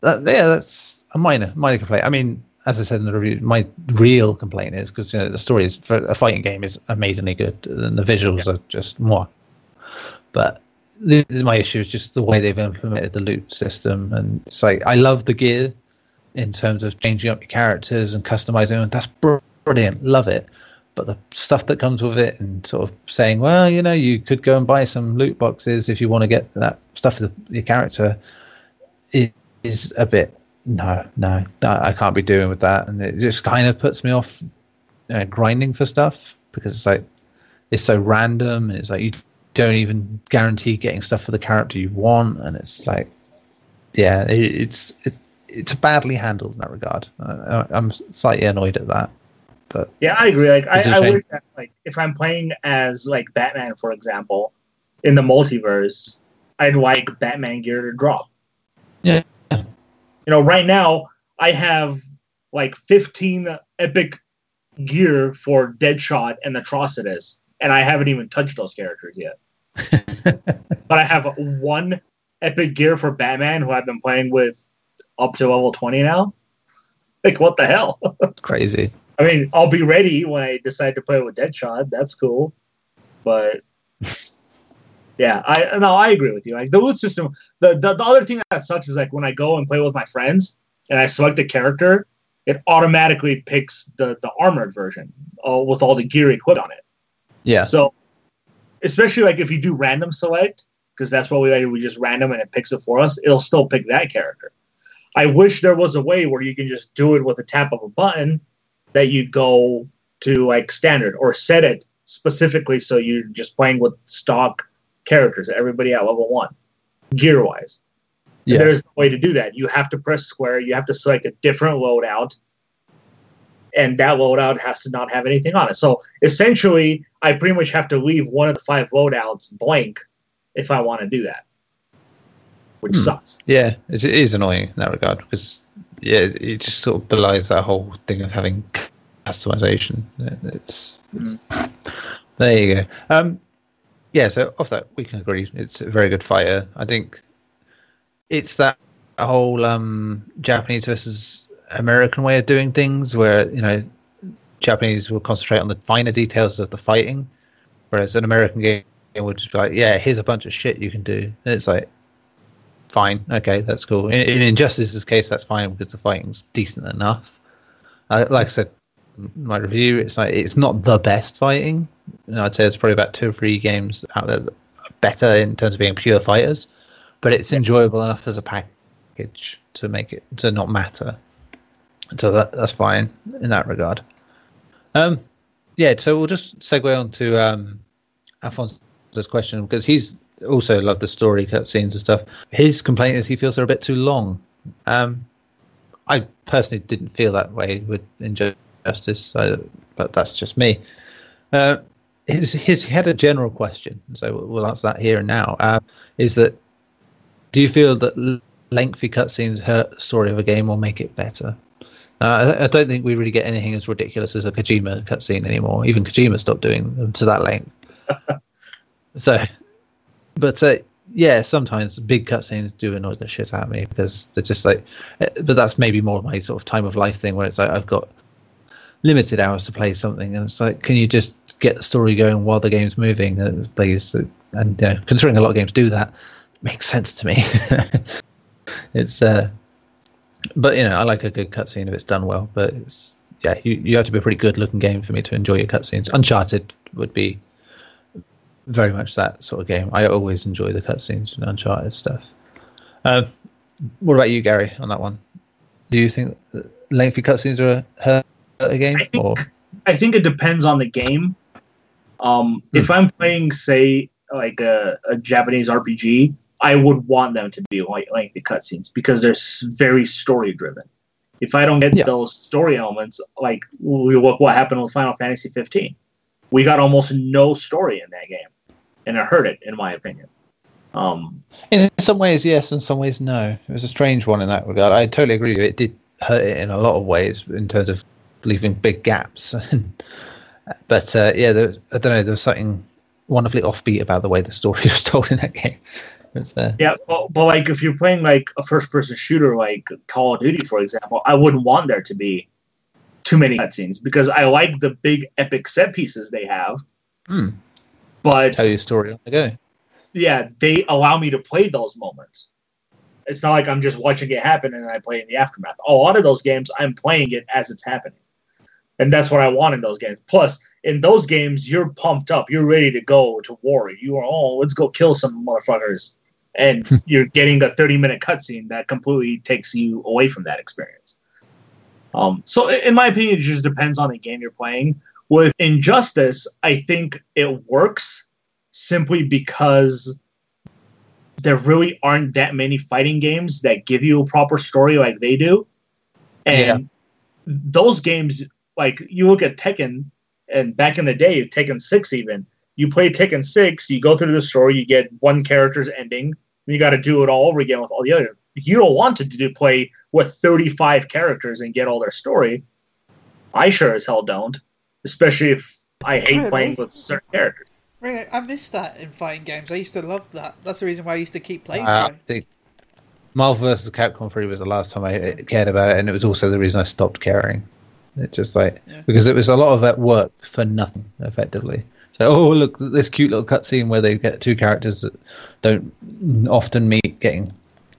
that, yeah that's a minor minor complaint i mean as I said in the review, my real complaint is because you know the story is for a fighting game is amazingly good, and the visuals are just more. But the, my issue is just the way they've implemented the loot system, and it's like I love the gear in terms of changing up your characters and customizing them. That's brilliant, love it. But the stuff that comes with it, and sort of saying, well, you know, you could go and buy some loot boxes if you want to get that stuff for your character, is, a bit no, no, I can't be doing with that, and it just kind of puts me off uh, grinding for stuff because it's like it's so random, and it's like you don't even guarantee getting stuff for the character you want, and it's like, yeah, it, it's it's it's badly handled in that regard. Uh, I'm slightly annoyed at that, But Yeah, I agree. Like I, I, wish that like if I'm playing as like Batman, for example, in the multiverse, I'd like Batman gear to drop. Yeah. You know, right now I have like 15 epic gear for Deadshot and Atrocitus, and I haven't even touched those characters yet. but I have one epic gear for Batman who I've been playing with up to level 20 now. Like what the hell? crazy. I mean, I'll be ready when I decide to play with Deadshot. That's cool, but yeah, I no, I agree with you. Like the loot system. The, the the other thing that sucks is like when I go and play with my friends and I select a character, it automatically picks the the armored version uh, with all the gear equipped on it. Yeah. So, especially like if you do random select, because that's what we like, we just random and it picks it for us, it'll still pick that character. I wish there was a way where you can just do it with a tap of a button that you go to like standard or set it specifically so you're just playing with stock characters, everybody at level one, gear wise. Yeah. There's no way to do that. You have to press square, you have to select a different loadout, and that loadout has to not have anything on it. So essentially, I pretty much have to leave one of the five loadouts blank if I want to do that, which Hmm. sucks. Yeah, it is annoying in that regard because yeah, it just sort of belies that whole thing of having customization. It's, it's there you go. Um, yeah, so off that we can agree it's a very good fighter. I think it's that whole um, Japanese versus American way of doing things, where you know Japanese will concentrate on the finer details of the fighting, whereas an American game would just be like, "Yeah, here's a bunch of shit you can do," and it's like, fine, okay, that's cool. In, in Injustice's case, that's fine because the fighting's decent enough. Uh, like I said, my review, it's like it's not the best fighting. You know, I'd say it's probably about two or three games out there that are better in terms of being pure fighters, but it's enjoyable enough as a package to make it to not matter. So that that's fine in that regard. Um, yeah, so we'll just segue on to um, Alfonso's question because he's also love the story cutscenes and stuff. His complaint is he feels they're a bit too long. Um, I personally didn't feel that way with Injustice, so, but that's just me. Uh, his, his, he had a general question, so we'll- we'll answer that here and now. Uh, is that do you feel that lengthy cutscenes hurt the story of a game or make it better? Uh, I, I don't think we really get anything as ridiculous as a Kojima cutscene anymore. Even Kojima stopped doing them to that length. so, but uh, yeah, sometimes big cutscenes do annoy the shit out of me because they're just like. uh, But that's maybe more my sort of time of life thing where it's like I've got limited hours to play something, and it's like, can you just get the story going while the game's moving, uh? And you know, considering a lot of games do that, makes sense to me. it's uh, but you know, I like a good cutscene if it's done well. But yeah, you you have to be a pretty good looking game for me to enjoy your cutscenes. Uncharted would be very much that sort of game. I always enjoy the cutscenes and Uncharted stuff. Um, what about you, Gary, on that one? Do you think lengthy cutscenes are a, hurt a game, I think- or I think it depends on the game. Um, Hmm. If I'm playing, say, like a, a Japanese RPG, I would want them to be like lengthy cutscenes because they're very story driven. If I don't get Yeah. those story elements, like we look what happened with Final Fantasy 15, we got almost no story in that game, and it hurt it, in my opinion. Um, in some ways yes, in some ways no. It was a strange one in that regard. I totally agree with you. It did hurt it in a lot of ways in terms of leaving big gaps. but uh, yeah, there, I don't know. There was something wonderfully offbeat about the way the story was told in that game. Uh, Yeah, but, but like if you're playing like a first person shooter like Call of Duty, for example, I wouldn't want there to be too many cutscenes because I like the big epic set pieces they have. Hmm. But tell you a story on the go. yeah, they allow me to play those moments. It's not like I'm just watching it happen and I play in the aftermath. A lot of those games, I'm playing it as it's happening. And that's what I want in those games. Plus, in those games, you're pumped up. You're ready to go to war. You are, oh, let's go kill some motherfuckers. And you're getting a 30 minute cutscene that completely takes you away from that experience. Um, so, in my opinion, it just depends on the game you're playing. With Injustice, I think it works simply because there really aren't that many fighting games that give you a proper story like they do. And those games like you look at Tekken, and back in the day, Tekken Six even you play Tekken Six, you go through the story, you get one character's ending, you got to do it all over again with all the other. You don't want to do play with thirty five characters and get all their story. I sure as hell don't, especially if I hate Really? playing with certain characters. Really, I miss that in fighting games. I used to love that. That's the reason why I used to keep playing. Uh, I think Marvel vs. Capcom 3 was the last time I cared about it, and it was also the reason I stopped caring. It's just like Yeah. because it was a lot of that work for nothing, effectively. So, oh look, this cute little cutscene where they get two characters that don't often meet getting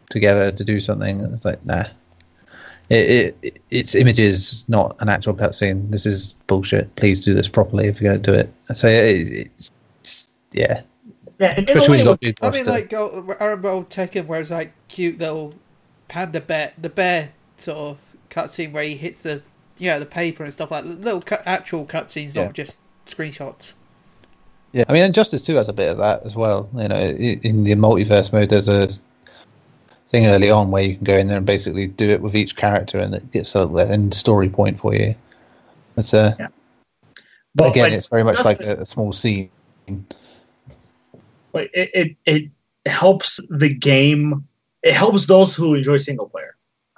together to do something. It's like nah, it, it it's images, not an actual cutscene. This is bullshit. Please do this properly if you're going to do it. So it, it's, it's yeah, Yeah, and in a especially when you way, got I mean, like, I remember old Tekken where it's like cute little panda bear, the bear sort of cutscene where he hits the, you know, the paper and stuff like that. Little cut, actual cutscenes, Yeah. not just screenshots. Yeah, I mean, Injustice Two has a bit of that as well. You know, in the multiverse mode, there's a thing early on where you can go in there and basically do it with each character, and it gets a end story point for you. It's a, Yeah. but again, it's very much like a, a small scene. it, it it helps the game. It helps those who enjoy single player.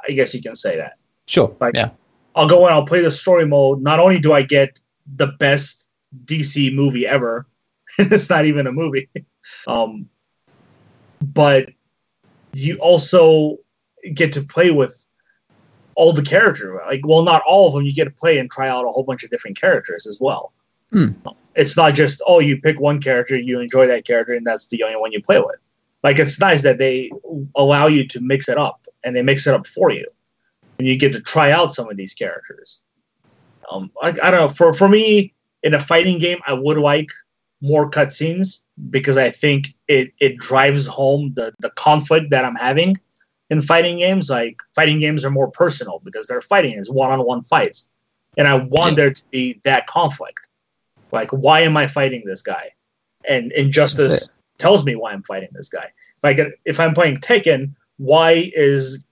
I guess you can say that. Sure. Like- yeah. I'll go in, I'll play the story mode. Not only do I get the best DC movie ever, it's not even a movie, um, but you also get to play with all the character. Like, well, not all of them. You get to play and try out a whole bunch of different characters as well. Hmm. It's not just oh, you pick one character, you enjoy that character, and that's the only one you play with. Like, it's nice that they allow you to mix it up, and they mix it up for you and you get to try out some of these characters. Um, I, I don't know. For for me, in a fighting game, I would like more cutscenes because I think it it drives home the the conflict that I'm having in fighting games. Like fighting games are more personal because they're fighting is one on one fights, and I want there to be that conflict. Like, why am I fighting this guy? And Injustice tells me why I'm fighting this guy. Like, if I'm playing Tekken, why is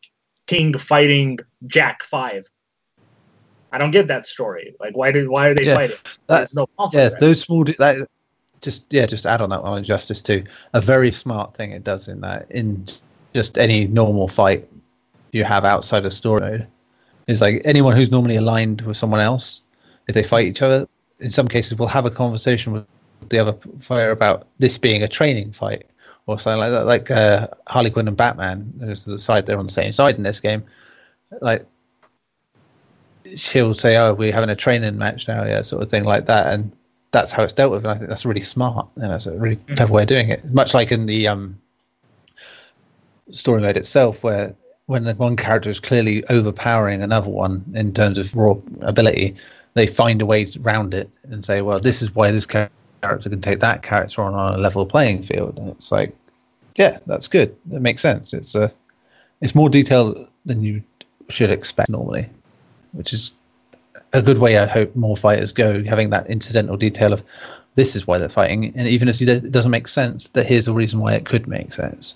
King fighting Jack Five? I don't get that story. Like, why did why are they Yeah, fighting? that- There's no conflict. Yeah, there. those small, that, just yeah, just add on that on Injustice Two. A very smart thing it does in that in just any normal fight you have outside of story mode is like anyone who's normally aligned with someone else, if they fight each other, in some cases will have a conversation with the other fighter about this being a training fight or something like that. Like uh, Harley Quinn and Batman, who's the side they're on the same side in this game. Like she'll say, "Oh, we're having a training match now," yeah, sort of thing like that, and that's how it's dealt with. And I think that's really smart. And that's a really clever way of doing it. Much like in the um, story mode itself, where when one character is clearly overpowering another one in terms of raw ability, they find a way around it and say, "Well, this is why this character can take that character on on a level playing field." And it's like, yeah, that's good. It makes sense. It's a, it's more detailed than you should expect normally, which is a good way. I hope more fighters go having that incidental detail of this is why they're fighting, and even if it doesn't make sense, that here's the reason why it could make sense.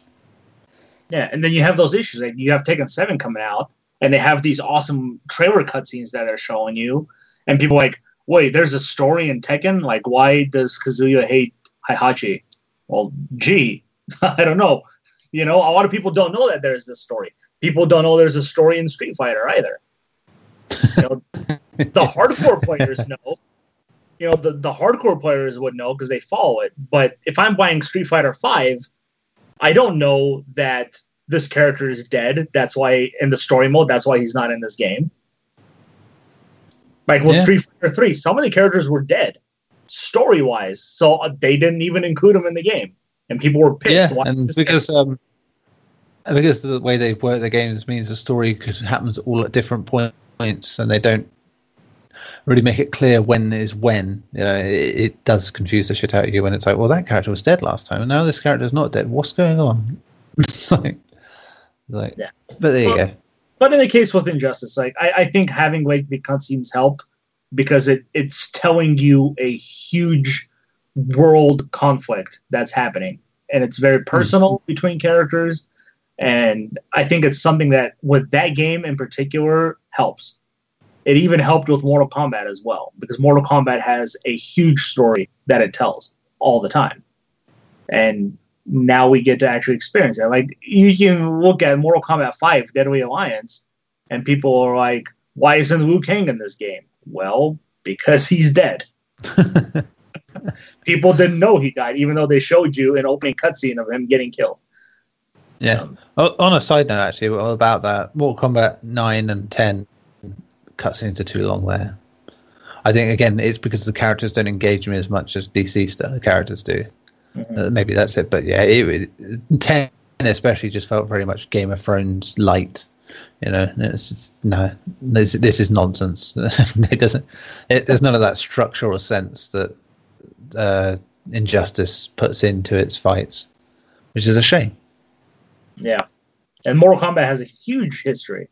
Yeah, and then you have those issues. Like you have Tekken Seven coming out, and they have these awesome trailer cutscenes that they're showing you, and people are like, wait, there's a story in Tekken. Like, why does Kazuya hate Heihachi? Well, gee, I don't know. You know, a lot of people don't know that there's this story. People don't know there's a story in Street Fighter either. You know, the hardcore players know. You know, the, the hardcore players would know because they follow it. But if I'm buying Street Fighter Five, I don't know that this character is dead. That's why in the story mode, that's why he's not in this game. Like with Yeah. Street Fighter Three, some of the characters were dead, story wise, so uh, they didn't even include them in the game, and people were pissed. yeah, and because um, because the way they work the games means the story could, happens all at different points, and they don't really make it clear when is when. You know, it, it does confuse the shit out of you when it's like, well, that character was dead last time, and now this character is not dead. What's going on? it's like, like, Yeah. But there you Well, go. But in the case with Injustice, like I, I think having like the cutscenes help because it it's telling you a huge world conflict that's happening, and it's very hmm. personal between characters, and I think it's something that with that game in particular helps. it even helped with Mortal Kombat as well because Mortal Kombat has a huge story that it tells all the time, and now we get to actually experience it. Like you can look at Mortal Kombat Five: Deadly Alliance, and people are like, "Why isn't Liu Kang in this game?" Well, because he's dead. people didn't know he died, even though they showed you an opening cutscene of him getting killed. Yeah. Um, on a side note, actually, about that, Mortal Kombat 9 and 10 cutscenes are too long there. I think, again, it's because the characters don't engage me as much as DC stuff, the characters do. Mhm. Uh, maybe that's it. But yeah, it, it, 10 especially just felt very much Game of Thrones light. You know, it's, it's, no, this, this is nonsense. it doesn't, it, there's none of that structural sense that uh, Injustice puts into its fights, which is a shame. Yeah. And Mortal Kombat has a huge history.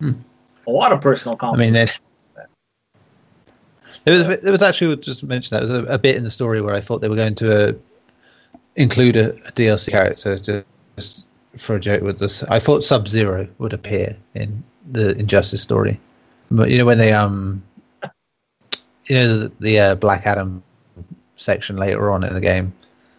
Hmm. A lot of personal I mean, it, there was there was actually just to mention that there was a, a bit in the story where I thought they were going to uh, include a, a DLC character just for a joke with this. I thought Sub Zero would appear in the Injustice story, but you know when they um, you know the, the uh, Black Adam section later on in the game,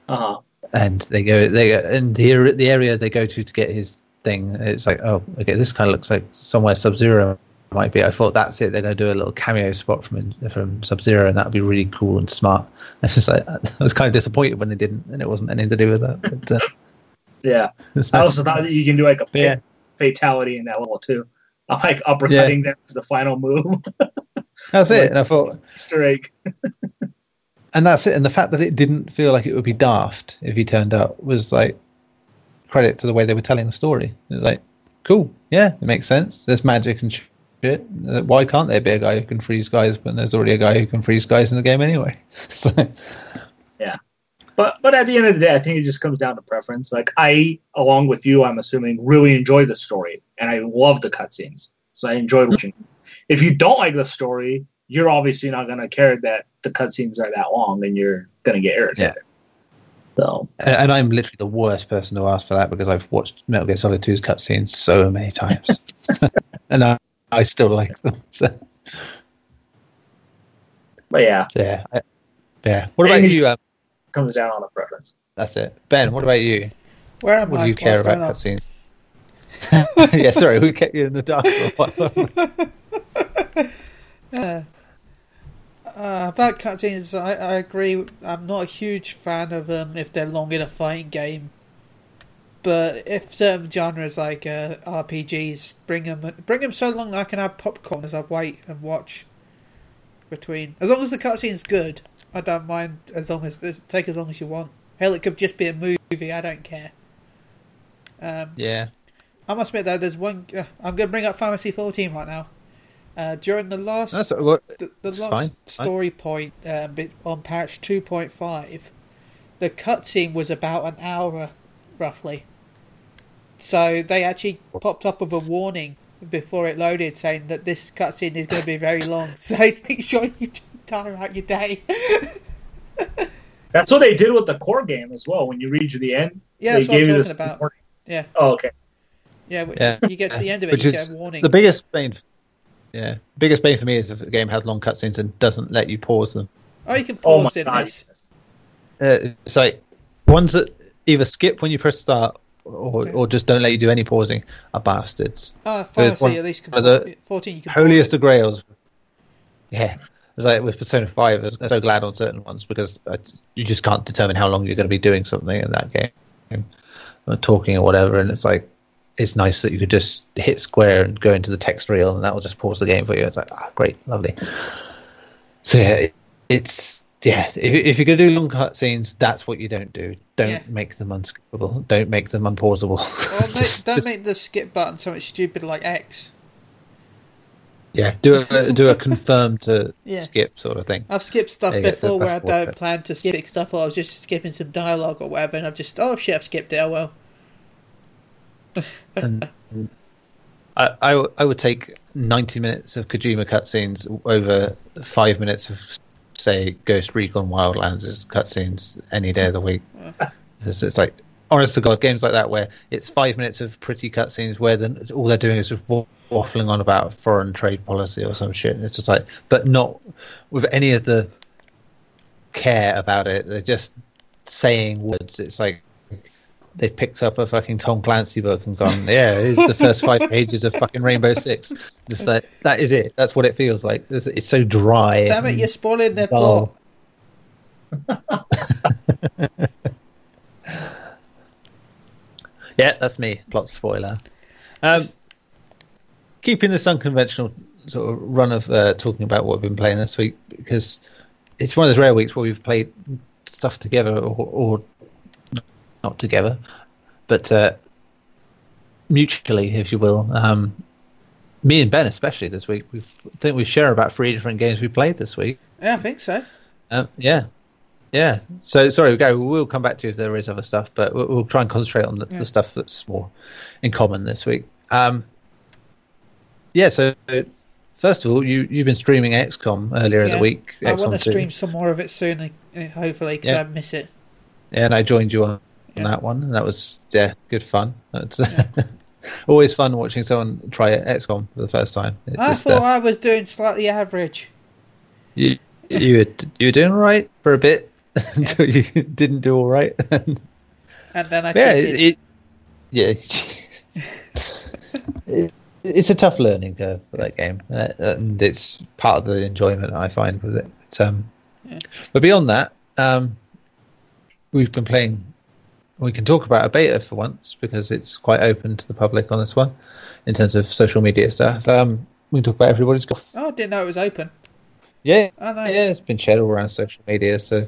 uh-huh. And they go they go in the area, the area they go to to get his thing. It's like oh okay, this kind of looks like somewhere Sub Zero might be. I thought that's it. They're going to do a little cameo spot from from Sub Zero, and that'd be really cool and smart. I was like I was kind of disappointed when they didn't, and it wasn't anything to do with that. But, uh, Yeah. I also thought that you can do like a yeah. fatality in that level too. I'm like uppercutting them as the final move. that's it. And I thought, Easter egg. And that's it. And the fact that it didn't feel like it would be daft if he turned up was like credit to the way they were telling the story. It was like, cool, yeah, it makes sense. There's magic and shit. Uh, Why can't there be a guy who can freeze guys when there's already a guy who can freeze guys in the game anyway? so, But but at the end of the day, I think it just comes down to preference. Like I, along with you, I'm assuming really enjoy the story, and I love the cutscenes, so I enjoyed watching. if you don't like the story, you're obviously not going to care that the cutscenes are that long, and you're going to get irritated. So and I'm literally the worst person to ask for that because I've watched Metal Gear Solid 2's cutscenes so many times, and I, I still like them. So, but yeah, so yeah, I, yeah. What about And you? it's- Um, comes down on the preference. that's it, Ben. What about you? Where am What I? do you care What's about going on? cutscenes? yeah, sorry, we kept you in the dark for a while. Uh, uh, about cutscenes, I, I agree. I'm not a huge fan of them if they're long in a fighting game. But if certain genres like uh, RPGs bring them, bring them so long that I can have popcorn as I wait and watch between. As long as the cutscene's good, I don't mind. As long as take as long as you want. Hell, it could just be a movie. I don't care. Um, yeah, I must admit though, there's one. Uh, I'm going to bring up Fantasy 14 right now. Uh, during the last that's what. the, the last fine, fine. story point um, bit on patch 2.5, the cutscene was about an hour, roughly. So they actually popped up with a warning before it loaded saying that this cutscene is going to be very long. So make sure you time out your day. That's what they did with the core game as well. When you reach the end, yeah, they that's what I'm gave you this about. warning. Yeah, Oh, okay. yeah, Yeah. You get to the end of it, Which you is get a warning. The biggest bane, yeah, biggest bane for me is if a game has long cutscenes and doesn't let you pause them. oh, you can Oh pause in god. this. Uh, it's like ones that either skip when you press start or, Okay. or just don't let you do any pausing are bastards. Oh, it's Fantasy one at least can the 14. You can Holiest pause of grails. Yeah. It's like with Persona 5, I was so glad on certain ones because uh, you just can't determine how long you're going to be doing something in that game, or talking or whatever. And it's like, it's nice that you could just hit square and go into the text reel and that will just pause the game for you. It's like, ah, great, lovely. So yeah, it, it's, yeah, if, if you're going to do long cutscenes, that's what you don't do. Don't Yeah. make them unskippable. Don't make them unpausable. Make, Just- don't just- make the skip button something stupid like X. yeah, do a, do a confirm to Yeah. skip sort of thing. I've skipped stuff There you go, before where I don't plan to skip it because I thought I was just skipping some dialogue or whatever, and I've just oh shit, I've skipped it. Oh well. And I, I, I would take 90 minutes of Kojima cutscenes over five minutes of, say, Ghost Recon Wildlands' cutscenes any day of the week. It's, it's like, honest to God, games like that where it's five minutes of pretty cutscenes where the, all they're doing is just waffling on about foreign trade policy or some shit. It's just like, but not with any of the care about it. They're just saying words. It's like they picked up a fucking Tom Clancy book and gone, yeah, it's the first five pages of fucking Rainbow Six. Just like that is it. That's what it feels like. It's, it's so dry. Damn it, you're spoiling their plot. Yeah, that's me. Plot spoiler. Um, keeping this unconventional sort of run of uh, talking about what we've been playing this week because it's one of those rare weeks where we've played stuff together or, or not together, but uh, mutually, if you will. Um, me and Ben, especially this week, we think we share about three different games we played this week. Yeah, I think so. Um, yeah, yeah. So sorry, Gary. We'll come back to you if there is other stuff, but we'll, we'll try and concentrate on the, Yeah. the stuff that's more in common this week. Um, yeah. So first of all, you you've been streaming XCOM earlier in the week. I want XCOM to 2. stream some more of it soon, uh, hopefully, because Yeah. I miss it. Yeah, and I joined you on, Yeah. that one, and that was yeah, good fun. It's always fun watching someone try XCOM for the first time. It's I just, thought uh, I was doing slightly average. you you were, you were doing all right for a bit until you didn't do all right. And then I yeah, it, it yeah, it, it's a tough learning curve for that game, uh, and it's part of the enjoyment I find with it. But, um, Yeah. but beyond that, um, we've been playing. We can talk about a beta for once because it's quite open to the public on this one, in terms of social media stuff. Um, we can talk about everybody's golf. oh, I didn't know it was open. Yeah, Oh, nice. yeah, it's been shared all around social media. So,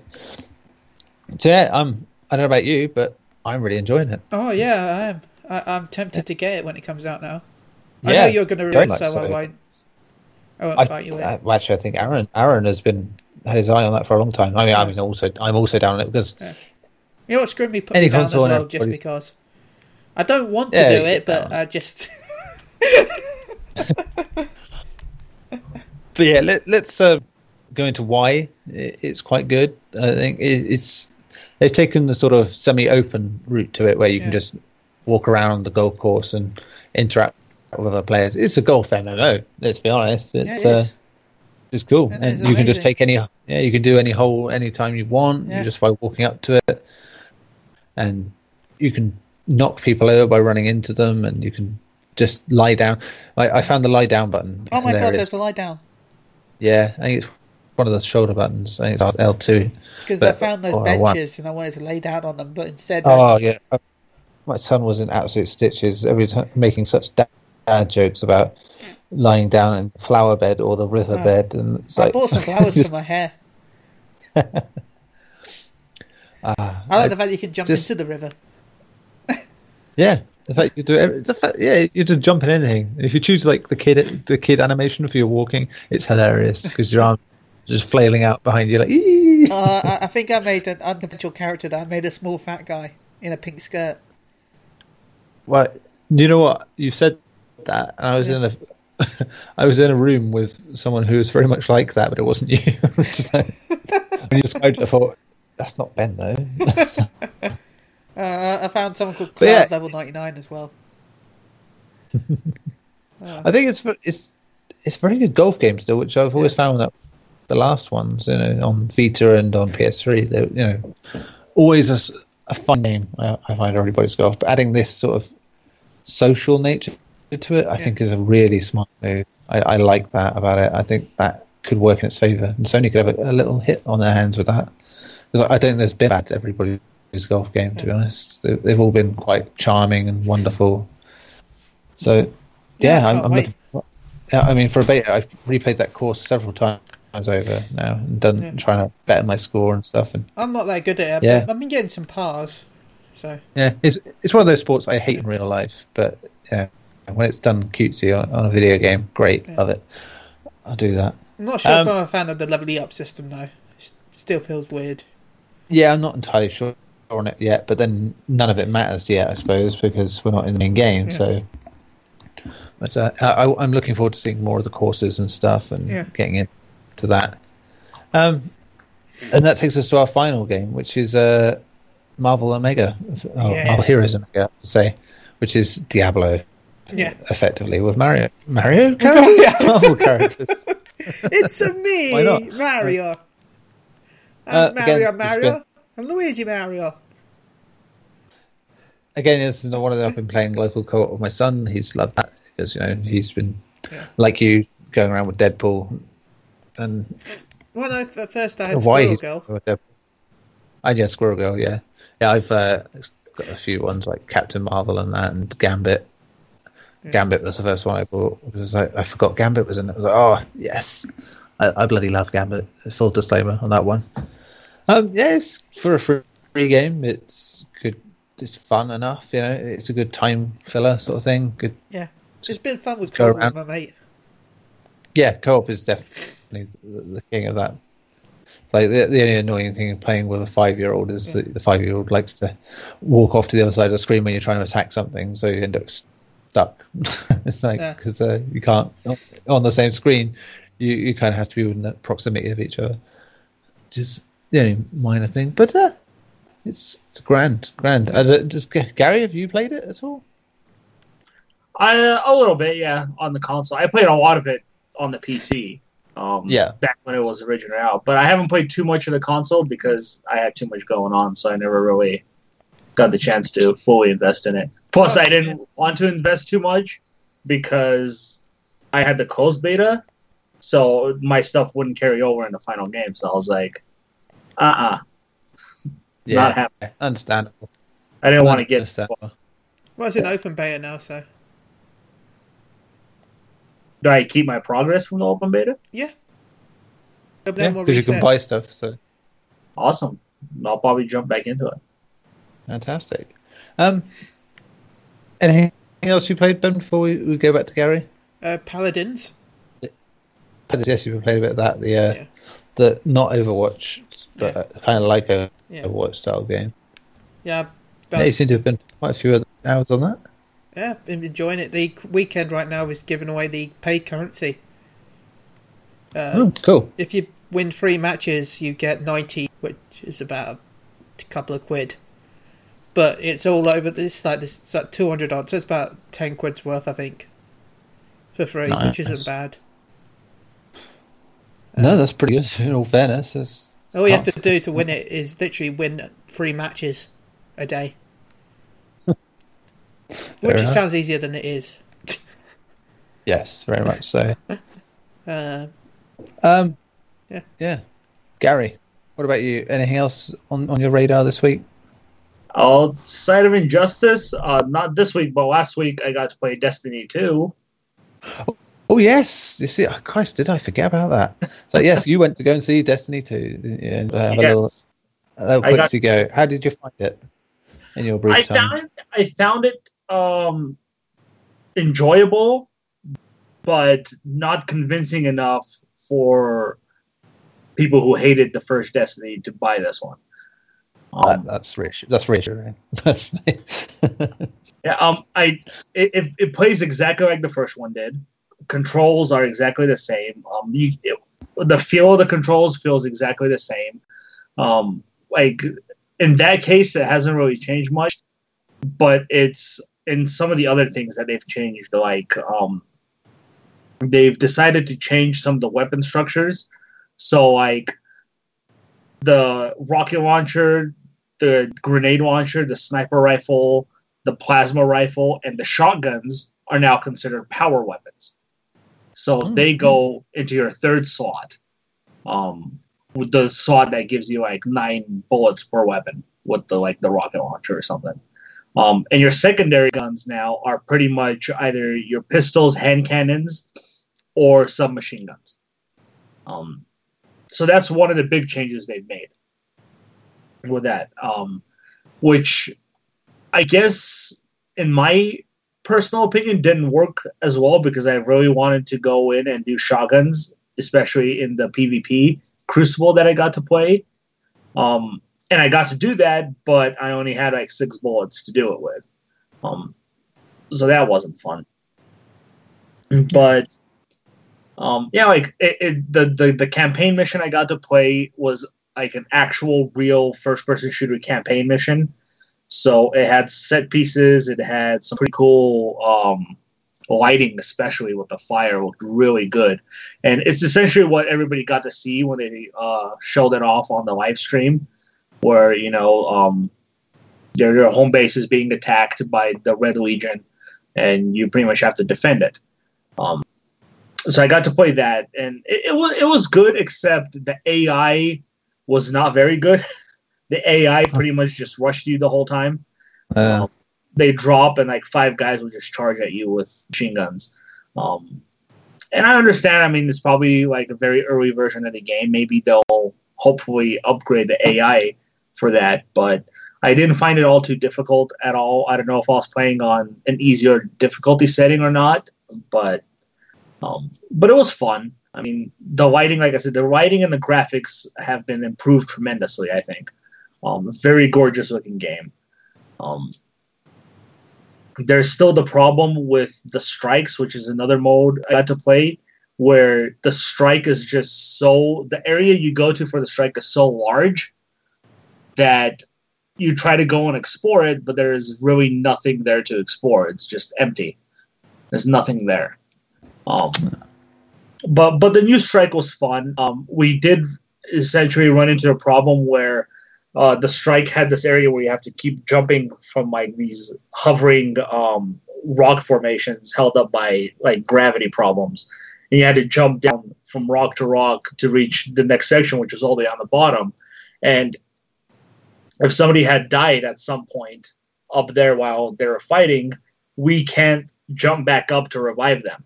so yeah, I'm. I don't know about you, but I'm really enjoying it. Oh, yeah, I am. I, I'm tempted to get it when it comes out now. I Yeah, know you're going to it, much so, I so. won't. I won't I, fight you in. uh, well, actually, I think Aaron Aaron has been had his eye on that for a long time. I mean, I mean, also I'm also down on it because You know what screwed me put Any me down as well, just everybody's- because. I don't want to Yeah, do it, but down. I just. But yeah, let, let's uh, go into why it's quite good. I think it, it's they've taken the sort of semi-open route to it, where you Yeah. can just walk around the golf course and interact with other players. It's a golf MMO. Let's be honest. Yeah, It's it uh, it's cool, It and is you can just take any. Yeah, you can do any hole anytime you want, Yeah. just by walking up to it, and you can knock people over by running into them, and you can just lie down. I, I found the lie down button. Oh my god, hilarious. there's a lie down. Yeah, I think it's one of the shoulder buttons. I think it's L two. Because I found those oh, or one. benches and I wanted to lay down on them, but instead. Oh, I- Oh yeah, my son was in absolute stitches every time making such da- dad jokes about lying down in the flower bed or the river Oh. bed, and it's I like bought some flowers just- for my hair. ah, I like I- the fact that you can jump just- into the river. yeah. The fact you do every, the fact, yeah, you just jump in anything. If you choose like the kid the kid animation for your walking, it's hilarious because your arm just flailing out behind you like. Uh, I, I think I made an unconventional character. That I made a small fat guy in a pink skirt. Well, you know what? You said that, and I was in a, I was in a room with someone who was very much like that, but it wasn't you. When you described it, I thought that's not Ben though. Uh, I found someone called Cloud yeah. Level 99 as well. I think it's it's it's a very good golf game still, which I've always found that the last ones, you know, on Vita and on PS3, they're you know always a, a fun game. I, I find everybody's golf, but adding this sort of social nature to it, I Yeah. think is a really smart move. I, I like that about it. I think that could work in its favour, and Sony could have a, a little hit on their hands with that. Because I don't think there's been bad to everybody's golf game, to be honest. They, they've all been quite charming and wonderful. So, Yeah, yeah, I I'm, I'm looking. For, I mean, for a beta, I've replayed that course several times over now and done Yeah. trying to better my score and stuff. And I'm not that good at it. Yeah. but I've been getting some pars. So, yeah, it's it's one of those sports I hate in real life, but yeah, when it's done cutesy on, on a video game, great, Yeah. love it. I'll do that. I'm not sure Um, if I'm a fan of the levelly up system, though. It still feels weird. Yeah, I'm not entirely sure on it yet, but then none of it matters yet, I suppose, because we're not in the main game. Yeah. So, uh, I, I'm looking forward to seeing more of the courses and stuff and Yeah. getting into that. Um, and that takes us to our final game, which is uh, Marvel Omega, oh, Yeah. Marvel Heroes Omega, I have to say, which is Diablo. Yeah. effectively with Mario Mario characters, Marvel characters. It's a me? Mario. Uh, again, Mario, Mario, and Luigi Mario. Again, this is one of them. I've been playing local co-op with my son. He's loved that because you know he's been Yeah. like you going around with Deadpool and When I at first I had why Squirrel Girl. with Deadpool. Yeah, Squirrel Girl. Yeah, yeah. I've uh, got a few ones like Captain Marvel and that, and Gambit. Gambit was the first one I bought because I, I forgot Gambit was in it. I was like, oh yes, I, I bloody love Gambit. Full disclaimer on that one. Um, yeah, for a free, free game. It's good. It's fun enough. You know, it's a good time filler sort of thing. Good. Yeah, it's been fun with co-op around. my mate. Yeah, co-op is definitely the, king of that. Like the, the only annoying thing in playing with a five-year-old is that the five-year-old likes to walk off to the other side of the screen when you're trying to attack something, so you end up stuck. it's like Yeah. because uh, you can't on the same screen. You you kind of have to be within the proximity of each other, is the only minor thing. But uh, it's it's grand, grand. Uh, does Gary have you played it at all? I uh, little bit, yeah, on the console. I played a lot of it on the PC. Um, Yeah. back when it was originally out, but I haven't played too much of the console because I had too much going on, so I never really got the chance to fully invest in it. Plus, I didn't want to invest too much because I had the closed beta, so my stuff wouldn't carry over in the final game. So I was like, uh, uh not happy. understandable. I didn't want to get. Understandable. Well, it's in open beta now, so Do I keep my progress from the open beta? yeah. There'll Yeah, because you can buy stuff. So Awesome. I'll probably jump back into it. fantastic. Um, anything else you played, Ben? Before we, we go back to Gary, uh, Paladins. yes, you played a bit of that. The uh, Yeah. the not Overwatch, but Yeah. kind of like a Yeah, Overwatch style game. yeah. Yeah, you seem to have been quite a few hours on that. yeah, I'm enjoying it. The weekend right now is giving away the pay currency. Uh, oh, cool. if you win three matches, you get 90, which is about a couple of quid. But it's all over. It's like this. It's like 200 odds. So it's about 10 quid's worth, I think, for free, which isn't bad. no, that's pretty good. In all fairness, that's All you have to do to win it is literally win three matches a day, which enough. sounds easier than it is. Yes, very much so. Uh, Um, Yeah. yeah. Gary, what about you? Anything else on, on your radar this week? Outside of Injustice, uh, not this week, but last week I got to play Destiny 2. Oh yes, you see, oh, Christ, did I forget about that? So yes, you went to go and see Destiny 2 didn't you? and uh, have a little, Yes. a little quick got- to go. How did you find it in your brief I time? found it, I found it um, enjoyable, but not convincing enough for people who hated the first Destiny to buy this one. That- Um, that's reassuring. That's reassuring. That's Yeah, um, I it, it, it plays exactly like the first one did. Controls are exactly the same. Um, you, it, the feel of the controls feels exactly the same. Um, like in that case, it hasn't really changed much, but it's in some of the other things that they've changed. Like um, they've decided to change some of the weapon structures. So like the rocket launcher, the grenade launcher, the sniper rifle, the plasma rifle, and the shotguns are now considered power weapons. So Mm. they go into your third slot, um, with the slot that gives you like nine bullets per weapon with the like the rocket launcher or something. Um, and your secondary guns now are pretty much either your pistols, hand cannons, or submachine guns. Um, so that's one of the big changes they've made with that. Um, which I guess, in my personal opinion, didn't work as well because I really wanted to go in and do shotguns, especially in the PvP Crucible that I got to play. Um, and I got to do that, but I only had like six bullets to do it with. Um, so that wasn't fun. But um, yeah, like it, it, the, the the campaign mission I got to play was like an actual real first person shooter campaign mission. So it had set pieces. It had some pretty cool um, lighting, especially with the fire, looked really good. And it's essentially what everybody got to see when they uh, showed it off on the live stream, where you know um, their, their home base is being attacked by the Red Legion, and you pretty much have to defend it. Um, so I got to play that, and it, it was it was good, except the AI was not very good. the AI pretty much just rushed you the whole time. Uh, Um, they drop and like five guys will just charge at you with machine guns. Um, and I understand. I mean, it's probably like a very early version of the game. Maybe they'll hopefully upgrade the AI for that. But I didn't find it all too difficult at all. I don't know if I was playing on an easier difficulty setting or not, but um, but it was fun. I mean, the lighting, like I said, the lighting and the graphics have been improved tremendously. I think, um, very gorgeous looking game. Um, there's still the problem with the strikes, which is another mode I got to play, where the strike is just so the area you go to for the strike is so large that you try to go and explore it, but there is really nothing there to explore. It's just empty. There's nothing there. Um, but but the new strike was fun. Um, we did essentially run into a problem where uh, the strike had this area where you have to keep jumping from like these hovering um, rock formations held up by like gravity problems, and you had to jump down from rock to rock to reach the next section, which was all the way on the bottom. And if somebody had died at some point up there while they were fighting, we can't jump back up to revive them.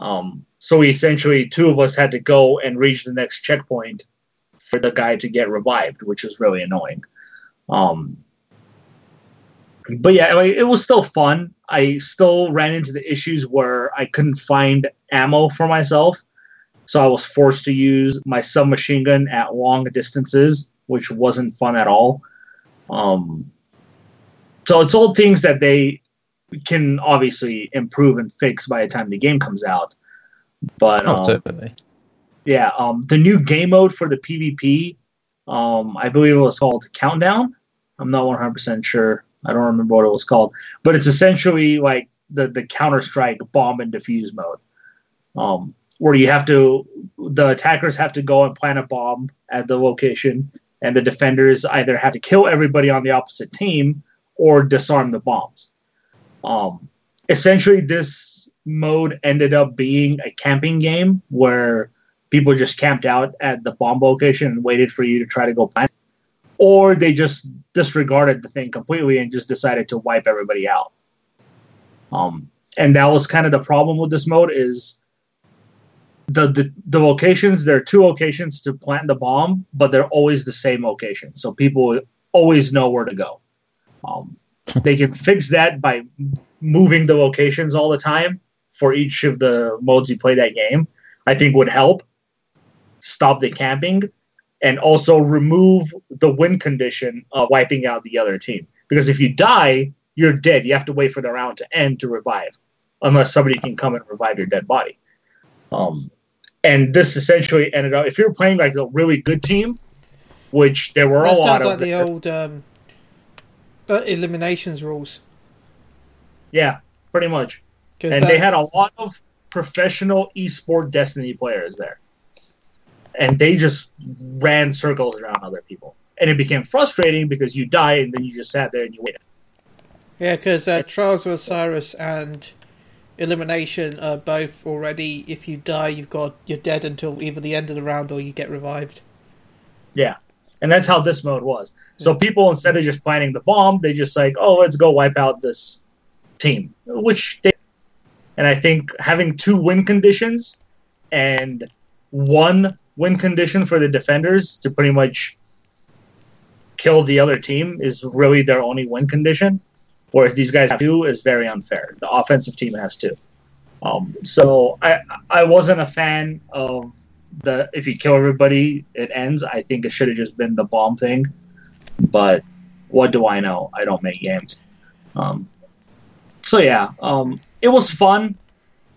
Um, so we essentially, two of us had to go and reach the next checkpoint for the guy to get revived, which was really annoying. Um, but yeah, it was still fun. I still ran into the issues where I couldn't find ammo for myself. So I was forced to use my submachine gun at long distances, which wasn't fun at all. Um, so it's all things that they can obviously improve and fix by the time the game comes out. But oh, um. Yeah, um, the new game mode for the PvP, um, I believe it was called Countdown. I'm not 100% sure. I don't remember what it was called, but it's essentially like the the Counter Strike bomb and defuse mode, um, where you have to the attackers have to go and plant a bomb at the location, and the defenders either have to kill everybody on the opposite team or disarm the bombs. Um, essentially, this mode ended up being a camping game where people just camped out at the bomb location and waited for you to try to go plant, or they just disregarded the thing completely and just decided to wipe everybody out. Um, and that was kind of the problem with this mode is the, the the locations. There are two locations to plant the bomb, but they're always the same location, so people always know where to go. Um, they can fix that by moving the locations all the time for each of the modes you play that game. I think would help stop the camping and also remove the win condition of wiping out the other team. Because if you die, you're dead. You have to wait for the round to end to revive, unless somebody can come and revive your dead body. Um, and this essentially ended up if you're playing like a really good team, which there were That a lot sounds of. like the old um, uh, eliminations rules. yeah, pretty much. and that- they had a lot of professional esport Destiny players there, and they just ran circles around other people, and it became frustrating because you die and then you just sat there and you waited. Yeah, because uh, Trials of Osiris and Elimination are both already. If you die, you've got you're dead until either the end of the round or you get revived. Yeah, and that's how this mode was. So people instead of just planting the bomb, they just like, oh, let's go wipe out this team, which they. And I think having two win conditions and one win condition for the defenders to pretty much kill the other team is really their only win condition. Whereas these guys have two is very unfair. The offensive team has two. Um, so I I wasn't a fan of the if you kill everybody it ends. I think it should have just been the bomb thing. But what do I know? I don't make games. Um, so yeah, um, it was fun.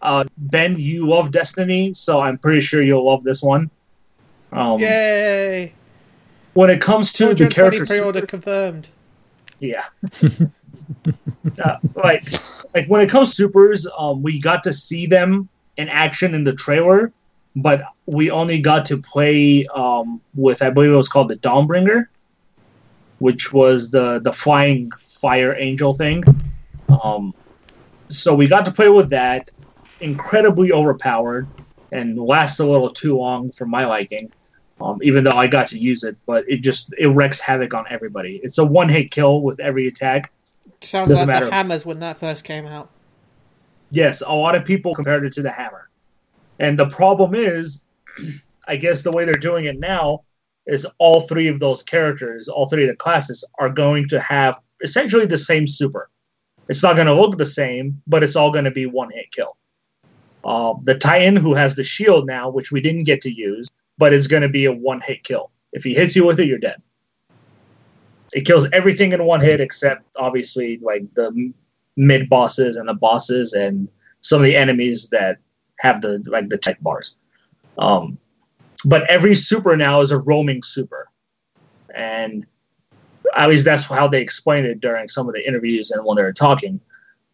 Uh, ben, you love Destiny, so I'm pretty sure you'll love this one. Um, Yay! When it comes to the 220 character, pre-order confirmed. yeah. uh, like like when it comes to supers, um, we got to see them in action in the trailer, but we only got to play um, with I believe it was called the Dawnbringer, which was the the flying fire angel thing. Um, so we got to play with that, incredibly overpowered, and lasts a little too long for my liking. Um, even though I got to use it, but it just it wreaks havoc on everybody. It's a one hit kill with every attack. Sounds Doesn't like matter. the hammers when that first came out. Yes, a lot of people compared it to the hammer. And the problem is, I guess the way they're doing it now is all three of those characters, all three of the classes, are going to have essentially the same super. It's not going to look the same, but it's all going to be one hit kill. Uh, the Titan, who has the shield now, which we didn't get to use, but it's going to be a one hit kill. If he hits you with it, you're dead. It kills everything in one hit except obviously like the mid bosses and the bosses and some of the enemies that have the like the tech bars. Um, but every super now is a roaming super, and at least that's how they explained it during some of the interviews and when they were talking.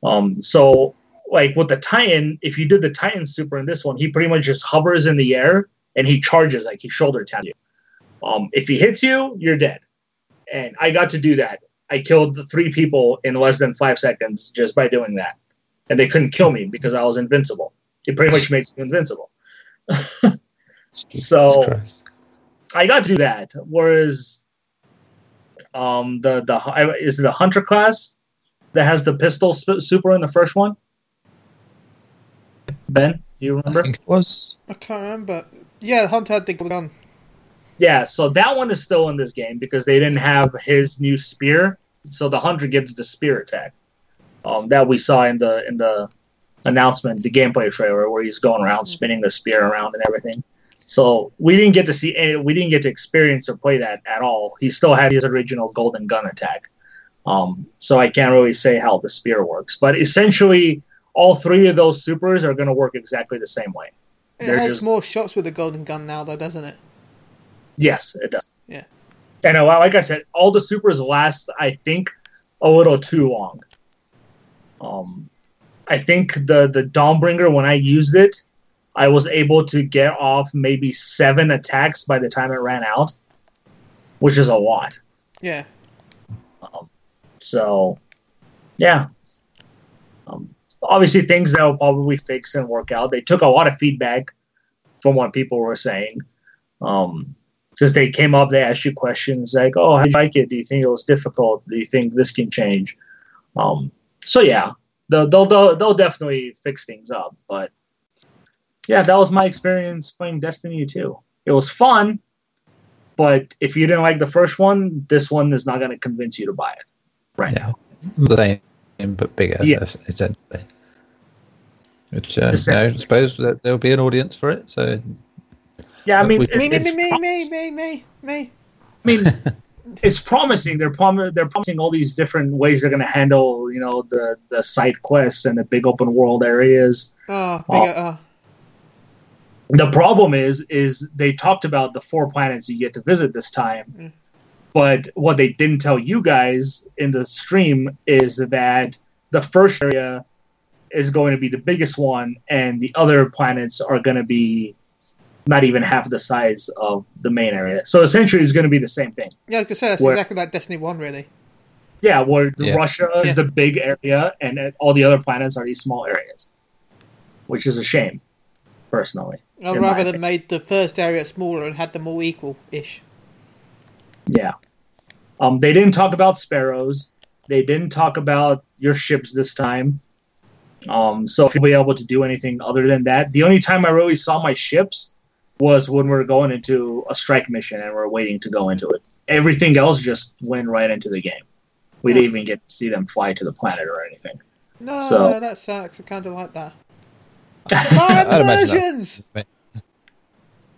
Um, so like with the Titan, if you did the Titan super in this one, he pretty much just hovers in the air and he charges like he shoulder taps you. Um, if he hits you, you're dead. And I got to do that. I killed three people in less than five seconds just by doing that. And they couldn't kill me because I was invincible. It pretty much makes me invincible. So- I got to do that. Whereas um, the the is it the hunter class that has the pistol sp- super in the first one? Ben, you I remember? think it was. I can't remember. Yeah, Hunter had the gun. Yeah, so that one is still in this game because they didn't have his new spear. So the hunter gets the spear attack. Um, that we saw in the in the announcement, the gameplay trailer, where he's going around spinning the spear around and everything. So we didn't get to see any, we didn't get to experience or play that at all. He still had his original golden gun attack. Um, so I can't really say how the spear works, but essentially all three of those supers are going to work exactly the same way. It They're has just- more shots with the golden gun now, though, doesn't it? Yes, it does. Yeah. And uh, like I said, all the supers last, I think, a little too long. Um, I think the the Dawnbringer when I used it, I was able to get off maybe seven attacks by the time it ran out, which is a lot. Yeah. Um, so, yeah. Um, obviously, things that will probably fix and work out. They took a lot of feedback from what people were saying. Um, because they came up, they asked you questions like, "Oh, how do you like it? Do you think it was difficult? Do you think this can change?" Um, so yeah, they'll, they'll they'll they'll definitely fix things up. But yeah, that was my experience playing Destiny 2. It was fun, but if you didn't like the first one, this one is not going to convince you to buy it. Right. Yeah, the same but bigger, Yeah. essentially. Which uh, you know, I suppose that there'll be an audience for it. So Yeah, I mean, We- it's, Me, me, it's me, me, promis- me, me, me. I mean, it's promising. They're prom- they're promising all these different ways they're going to handle, you know, the the side quests and the big open world areas. Oh, Oh. oh. The problem is, is they talked about the four planets you get to visit this time, Mm. but what they didn't tell you guys in the stream is that the first area is going to be the biggest one, and the other planets are going to be not even half the size of the main area. So essentially, it's going to be the same thing. Yeah, I was say that's Where- exactly like Destiny One, really. Yeah, where Yeah. Russia is Yeah. the big area, and all the other planets are these small areas, which is a shame, personally. I'd rather opinion. than made the first area smaller and had them all equal-ish. Yeah. Um, they didn't talk about sparrows. They didn't talk about your ships this time. Um, so if you'll be able to do anything other than that, the only time I really saw my ships was when we are going into a strike mission and we're waiting to go into it. Everything else just went right into the game. We didn't even get to see them fly to the planet or anything. No, So- that sucks. I kind of like that. I'd My imagine that.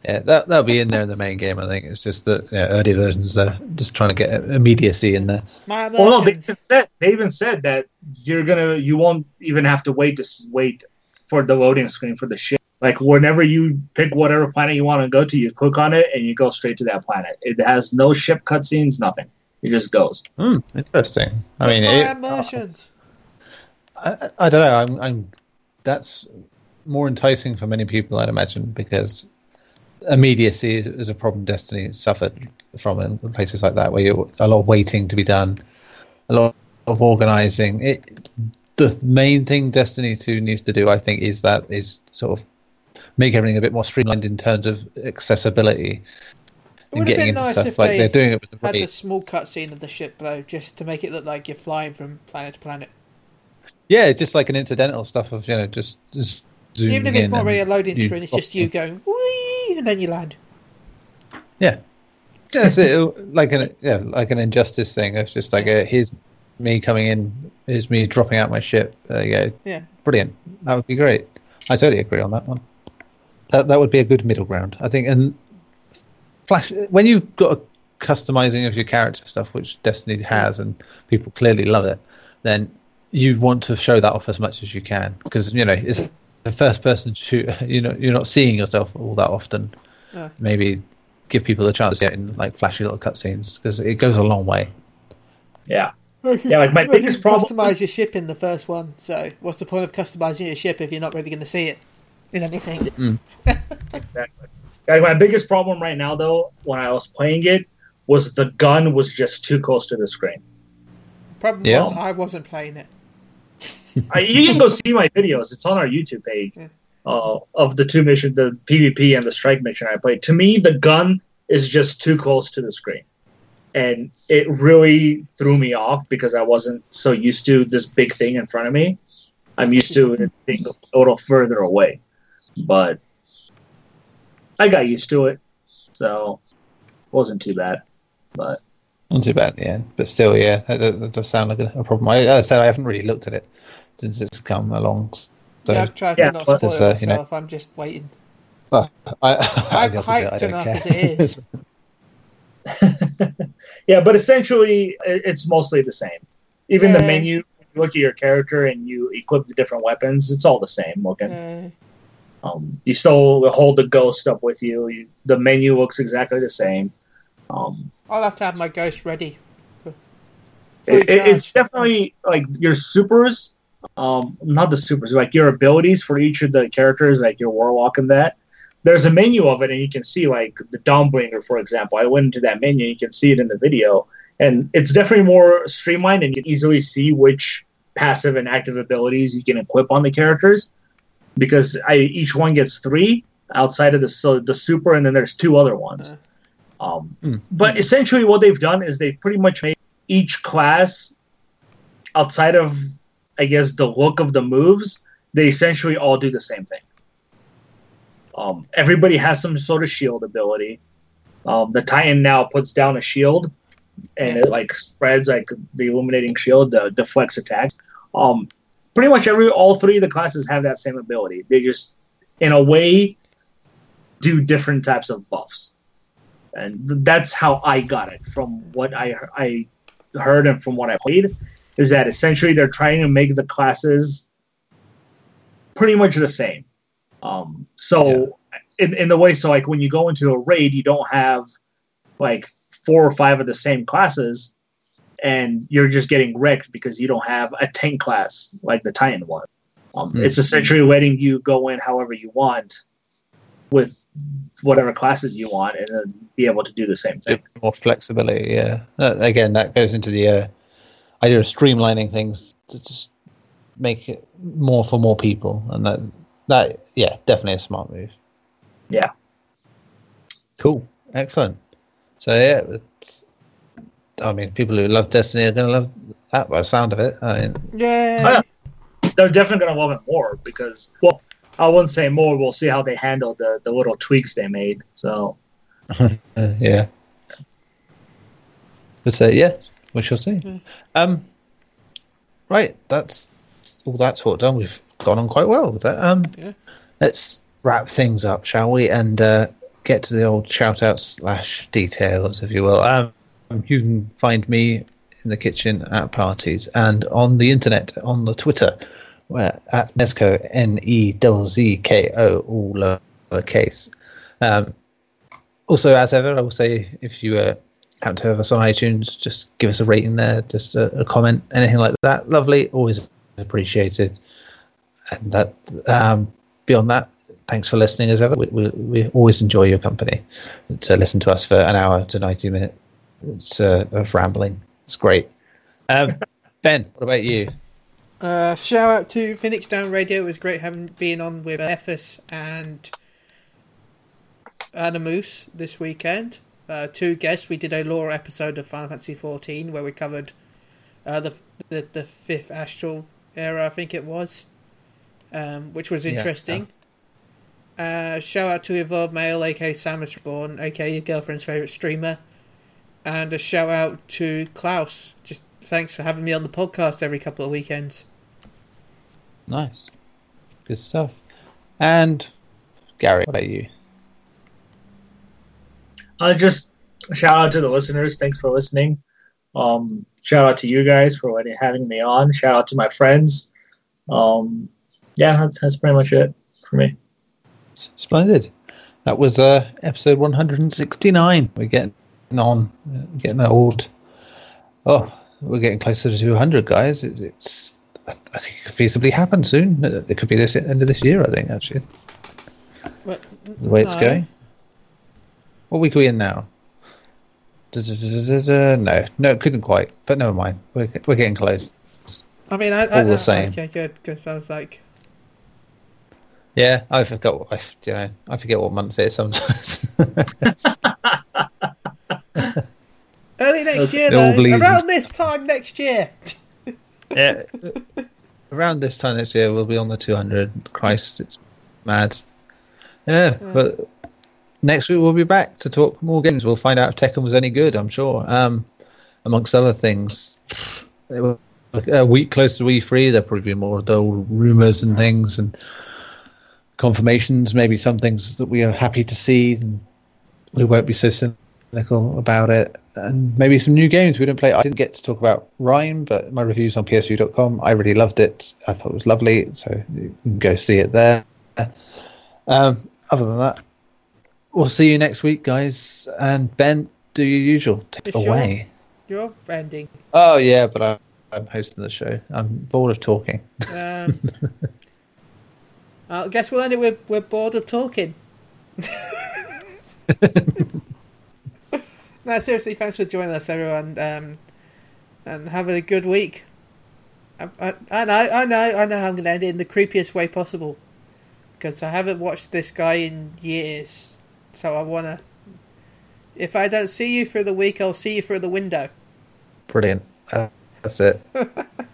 Versions. yeah, that that'll be in there in the main game. I think it's just that yeah, early versions are just trying to get immediacy in there. Well, no, they even said they even said that you're gonna you won't even have to wait to wait for the loading screen for the ship. Like whenever you pick whatever planet you want to go to, you click on it and you go straight to that planet. It has no ship cutscenes, nothing. It just goes. Hmm, interesting. I mean, Buy it, our. I, I don't know. I'm, I'm. That's more enticing for many people, I'd imagine, because immediacy is, a problem Destiny suffered from in places like that, where you a lot of waiting to be done, a lot of organizing. It. The main thing Destiny Two needs to do, I think, is that is sort of make everything a bit more streamlined in terms of accessibility It would have been nice stuff if like they they're doing it with the had a small cutscene of the ship though, just to make it look like you're flying from planet to planet. Yeah, just like an incidental stuff of you know just, just zooming Even if it's not really a loading screen, it's just you oh. going whee, and then you land. Yeah, yeah, so it- like an yeah, like an injustice thing. It's just like a, uh, here's me coming in, here's me dropping out my ship. There you go. Yeah. Brilliant. That would be great. I totally agree on that one. That that would be a good middle ground, I think. And Flash, when you've got a customizing of your character stuff, which Destiny has, and people clearly love it, then you want to show that off as much as you can because you know it's the first person shoot. You know, you're not seeing yourself all that often. No. Maybe give people a chance to get in like flashy little cutscenes because it goes a long way. Yeah. Yeah, like my Well, you biggest can problem. Customize your ship in the first one. So what's the point of customizing your ship if you're not really going to see it in anything? Mm. Exactly. Like my biggest problem right now, though, when I was playing it, was the gun was just too close to the screen. Problem Yeah. was I wasn't playing it. I, you can go see my videos; it's on our YouTube page Yeah. uh, of the two missions, the PvP and the strike mission I played. To me, the gun is just too close to the screen, and it really threw me off because I wasn't so used to this big thing in front of me. I'm used to it being a little further away, but I got used to it, so it wasn't too bad. But Not too bad at the end, but still, yeah, that, that- that does sound like a, a problem. I, as I said, I haven't really looked at it since it's come along. So yeah, I've tried yeah, to not but spoil it's, uh, you know- myself. I'm just waiting. well, I, I'm I'm hyped don't enough care. as it is. yeah, but essentially, it's mostly the same. Even the Yeah. menu, you look at your character and you equip the different weapons, it's all the same looking. Uh, Um, you still hold the ghost up with you. you the menu looks exactly the same. Um, I'll have to have my ghost ready. For, it, fully it- it's definitely like your supers, um, not the supers, like your abilities for each of the characters, like your warlock and that. There's a menu of it, and you can see like the Dawnbringer, for example. I went into that menu, you can see it in the video, and it's definitely more streamlined, and you can easily see which passive and active abilities you can equip on the characters, because I each one gets three outside of the so the super, and then there's two other ones. Um, Hmm. But essentially, what they've done is they've pretty much made each class outside of I guess the look of the moves, they essentially all do the same thing. Um, everybody has some sort of shield ability. Um, the Titan now puts down a shield, and it like spreads like the illuminating shield, the deflects attacks. Um, pretty much every all three of the classes have that same ability. They just, in a way, do different types of buffs, and th- that's how I got it from what I I heard and from what I played is that essentially they're trying to make the classes pretty much the same. Um, so in in the way, so like when you go into a raid, you don't have like four or five of the same classes, and you're just getting wrecked because you don't have a tank class like the Titan one. Um, Hmm. It's essentially letting you go in however you want with whatever classes you want, and then be able to do the same thing. More flexibility. Yeah. Uh, again, that goes into the uh, idea of streamlining things to just make it more for more people, and that that yeah, definitely a smart move. Yeah. Cool. Excellent. So yeah, it's, I mean, people who love Destiny are going to love that by the sound of it. I mean, Yeah. Oh, they're definitely going to love it more because, well, I wouldn't say more. We'll see how they handle the, the little tweaks they made. So, yeah. But uh, yeah, we shall see. Mm. Um, right, that's all that talk done. We've gone on quite well with that. Um, Yeah. let's wrap things up, shall we? And uh, get to the old shout out slash details, if you will. Um, you can find me in the kitchen at parties and on the internet on the Twitter where at Nezzko, N E Z Z K O all lowercase. Um, also, as ever, I will say if you uh, out to us on iTunes, just give us a rating there, just a, a comment, anything like that. Lovely, always appreciated. And that um, beyond that, thanks for listening as ever. We, we, we, always enjoy your company. To listen to us for an hour to 90 minutes uh, of rambling, it's great. Um, ben, what about you? Uh, shout out to Phoenix Down Radio. It was great having being on with Ethos and Animus this weekend. Uh, two guests. We did a lore episode of Final Fantasy XIV where we covered uh, the, the the fifth astral era, I think it was, um, which was interesting. Yeah. Uh, shout out to Evolved Male, aka Samus aka your girlfriend's favorite streamer, and a shout out to Klaus. Just thanks for having me on the podcast every couple of weekends. Nice, good stuff. And Gary, what about you? Uh, just shout out to the listeners. Thanks for listening. Um, shout out to you guys for having me on. Shout out to my friends. Um, yeah, that's, that's pretty much it for me. Splendid. That was uh, episode 169. We're getting on, getting old. Oh, we're getting closer to 200, guys. It's, it's I think it could feasibly happen soon. It could be this end of this year, I think, actually. But, the way no. it's going. What week are we in now? No, no, it couldn't quite. But never mind. We're, we're getting close. I mean, I, all I, the same. Okay, good. Because I was like, yeah, I forgot. I, you know, I forget what month it is sometimes. Early next year, though. Around this time next year. yeah, around this time next year, we'll be on the 200. Christ, it's mad. Yeah, yeah. but next week we'll be back to talk more games. We'll find out if Tekken was any good. I'm sure. Um, amongst other things, a week close to E3, there'll probably be more dull rumors and things and confirmations. Maybe some things that we are happy to see. We won't be so cynical about it. And maybe some new games we didn't play. I didn't get to talk about RiME, but my reviews on PSU.com. I really loved it. I thought it was lovely, so you can go see it there. Um, other than that, we'll see you next week, guys. And Ben, do your usual. Take it away. You're ending. Oh yeah, but I, I'm hosting the show. I'm bored of talking. Um, I guess we'll end it with we're bored of talking. no, seriously, thanks for joining us, everyone, um, and having a good week. I, I, I know, I know, I know. I'm going to end it in the creepiest way possible because I haven't watched this guy in years. So I want to. If I don't see you through the week, I'll see you through the window. Brilliant. Uh, that's it.